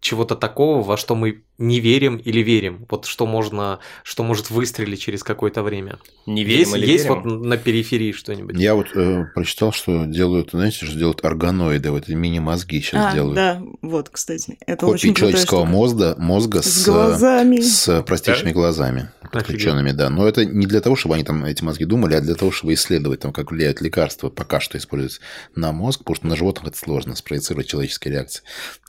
чего-то такого, во что мы не верим или верим? Вот что можно, что может выстрелить через какое-то время? Не верим есть, или есть верим? вот на периферии что-нибудь? Я вот э, прочитал, что делают, знаете, что делают органоиды, вот эти мини-мозги сейчас а, делают. да, вот, кстати. Это Копии очень человеческого мозга, мозга с, с, глазами. с простейшими да? глазами, подключенными, да. Но это не для того, чтобы они там эти мозги думали, а для того, чтобы исследовать, там, как влияют лекарства, пока что используются на мозг, потому что на животных это сложно спроецировать человеческие реакции.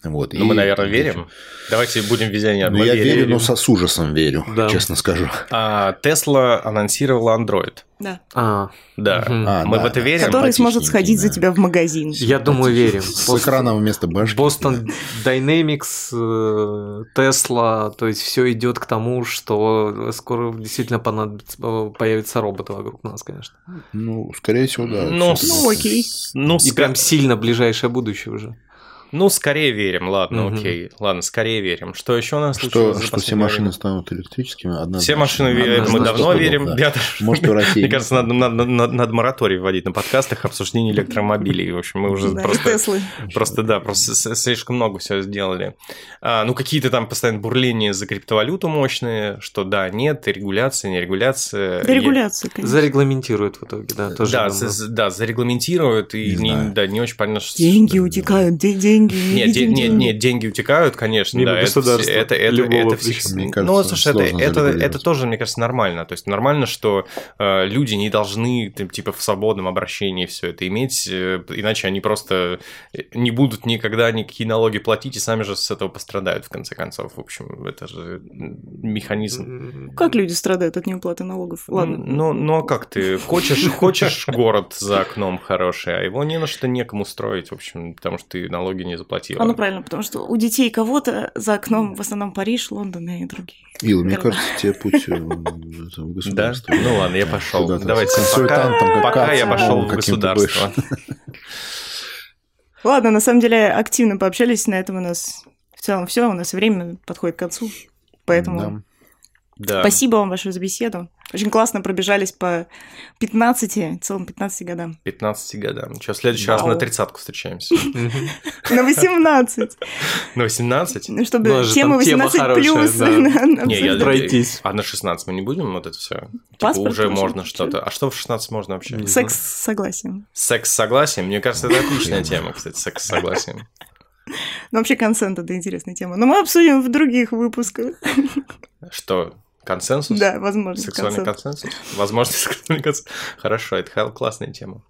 Вот. Ну, мы, наверное, верим. Давайте будем визионерами. Ну, я верю, но со, с ужасом верю, да. честно скажу. А Тесла анонсировала Android. Да. А, да. А, Мы да, в это да. верим. Который сможет сходить да. за тебя в магазин. Я думаю, верим. С экраном вместо башки. Boston Dynamics, э, Tesla, то есть все идет к тому, что скоро действительно понадобится, появится роботы вокруг нас, конечно. Ну, скорее всего, да. Ну, ну окей. Ну, И прям сильно ближайшее будущее уже. Ну, скорее верим, ладно, Мгм. окей. Ладно, скорее верим. Что еще у нас Что, что все машины время? станут электрическими, однозначно. Все машины верят, мы давно верим. да. Даже- Может, в России. Мне кажется, надо, надо, надо, надо мораторий вводить на подкастах обсуждение электромобилей. В общем, мы уже Да, просто... Теслы. Просто да, просто слишком много все сделали. А, ну, какие-то там постоянно бурления за криптовалюту мощные, что да, нет, регуляция, не регуляция. Да, регуляция, конечно. Зарегламентируют в итоге, да, тоже. Да, за- да, зарегламентируют, и Не не, да, не очень понятно, что... Деньги утекают, де- деньги. не Нет, де- нет, нет, деньги утекают, конечно, Мимо да. это- государства, Это, это, любого это, причем, фикс- мне Ну, кажется, слушай, это, это, это тоже, мне кажется, нормально. То есть нормально, что э, люди не должны, там, типа, в свободном обращении все это иметь, э, иначе они просто э, не будут никогда никакие налоги платить и сами же с этого пострадают, в конце концов. В общем, это же механизм. Как люди страдают от неуплаты налогов? Ладно. Ну, ну а как ты? Хочешь, хочешь город за окном хороший, а его не на что некому строить, в общем, потому что ты налоги не заплатила. А ну правильно, потому что у детей кого-то за окном в основном Париж, Лондон и другие. Ил, мне кажется, тебе путь э, в в Да? государство. Ну ладно, я пошел. Давайте пока, пока я пошел в государство. Ладно, на самом деле активно пообщались, на этом у нас в целом все, у нас время подходит к концу. Поэтому Да. Спасибо вам большое за беседу. Очень классно пробежались по 15, целым 15 годам. 15 годам. Что, в следующий раз Вау. на тридцатку встречаемся. На 18. На 18? Ну, Чтобы Ну, же тема там тема 18 хорошая, плюс. да. Не, я Пройтись. А на 16 мы не будем вот это все? Типа уже можно что-то. А что в 16 можно вообще? Секс с согласием. Секс с согласием? Мне кажется, это отличная тема, кстати, секс с согласием. Ну, вообще консент это интересная тема. Но мы обсудим в других выпусках. Что, консенсус? Да, возможно. Сексуальный консент. консенсус? Возможно, сексуальный консенсус. Хорошо, это классная тема.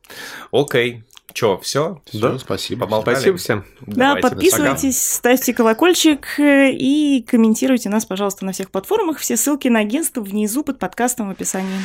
Окей. Чё, все? Всё, спасибо. Поболтали? Спасибо всем. Да, подписывайтесь, ставьте колокольчик э, и комментируйте нас, пожалуйста, на всех платформах. Все ссылки на агентство внизу под подкастом в описании.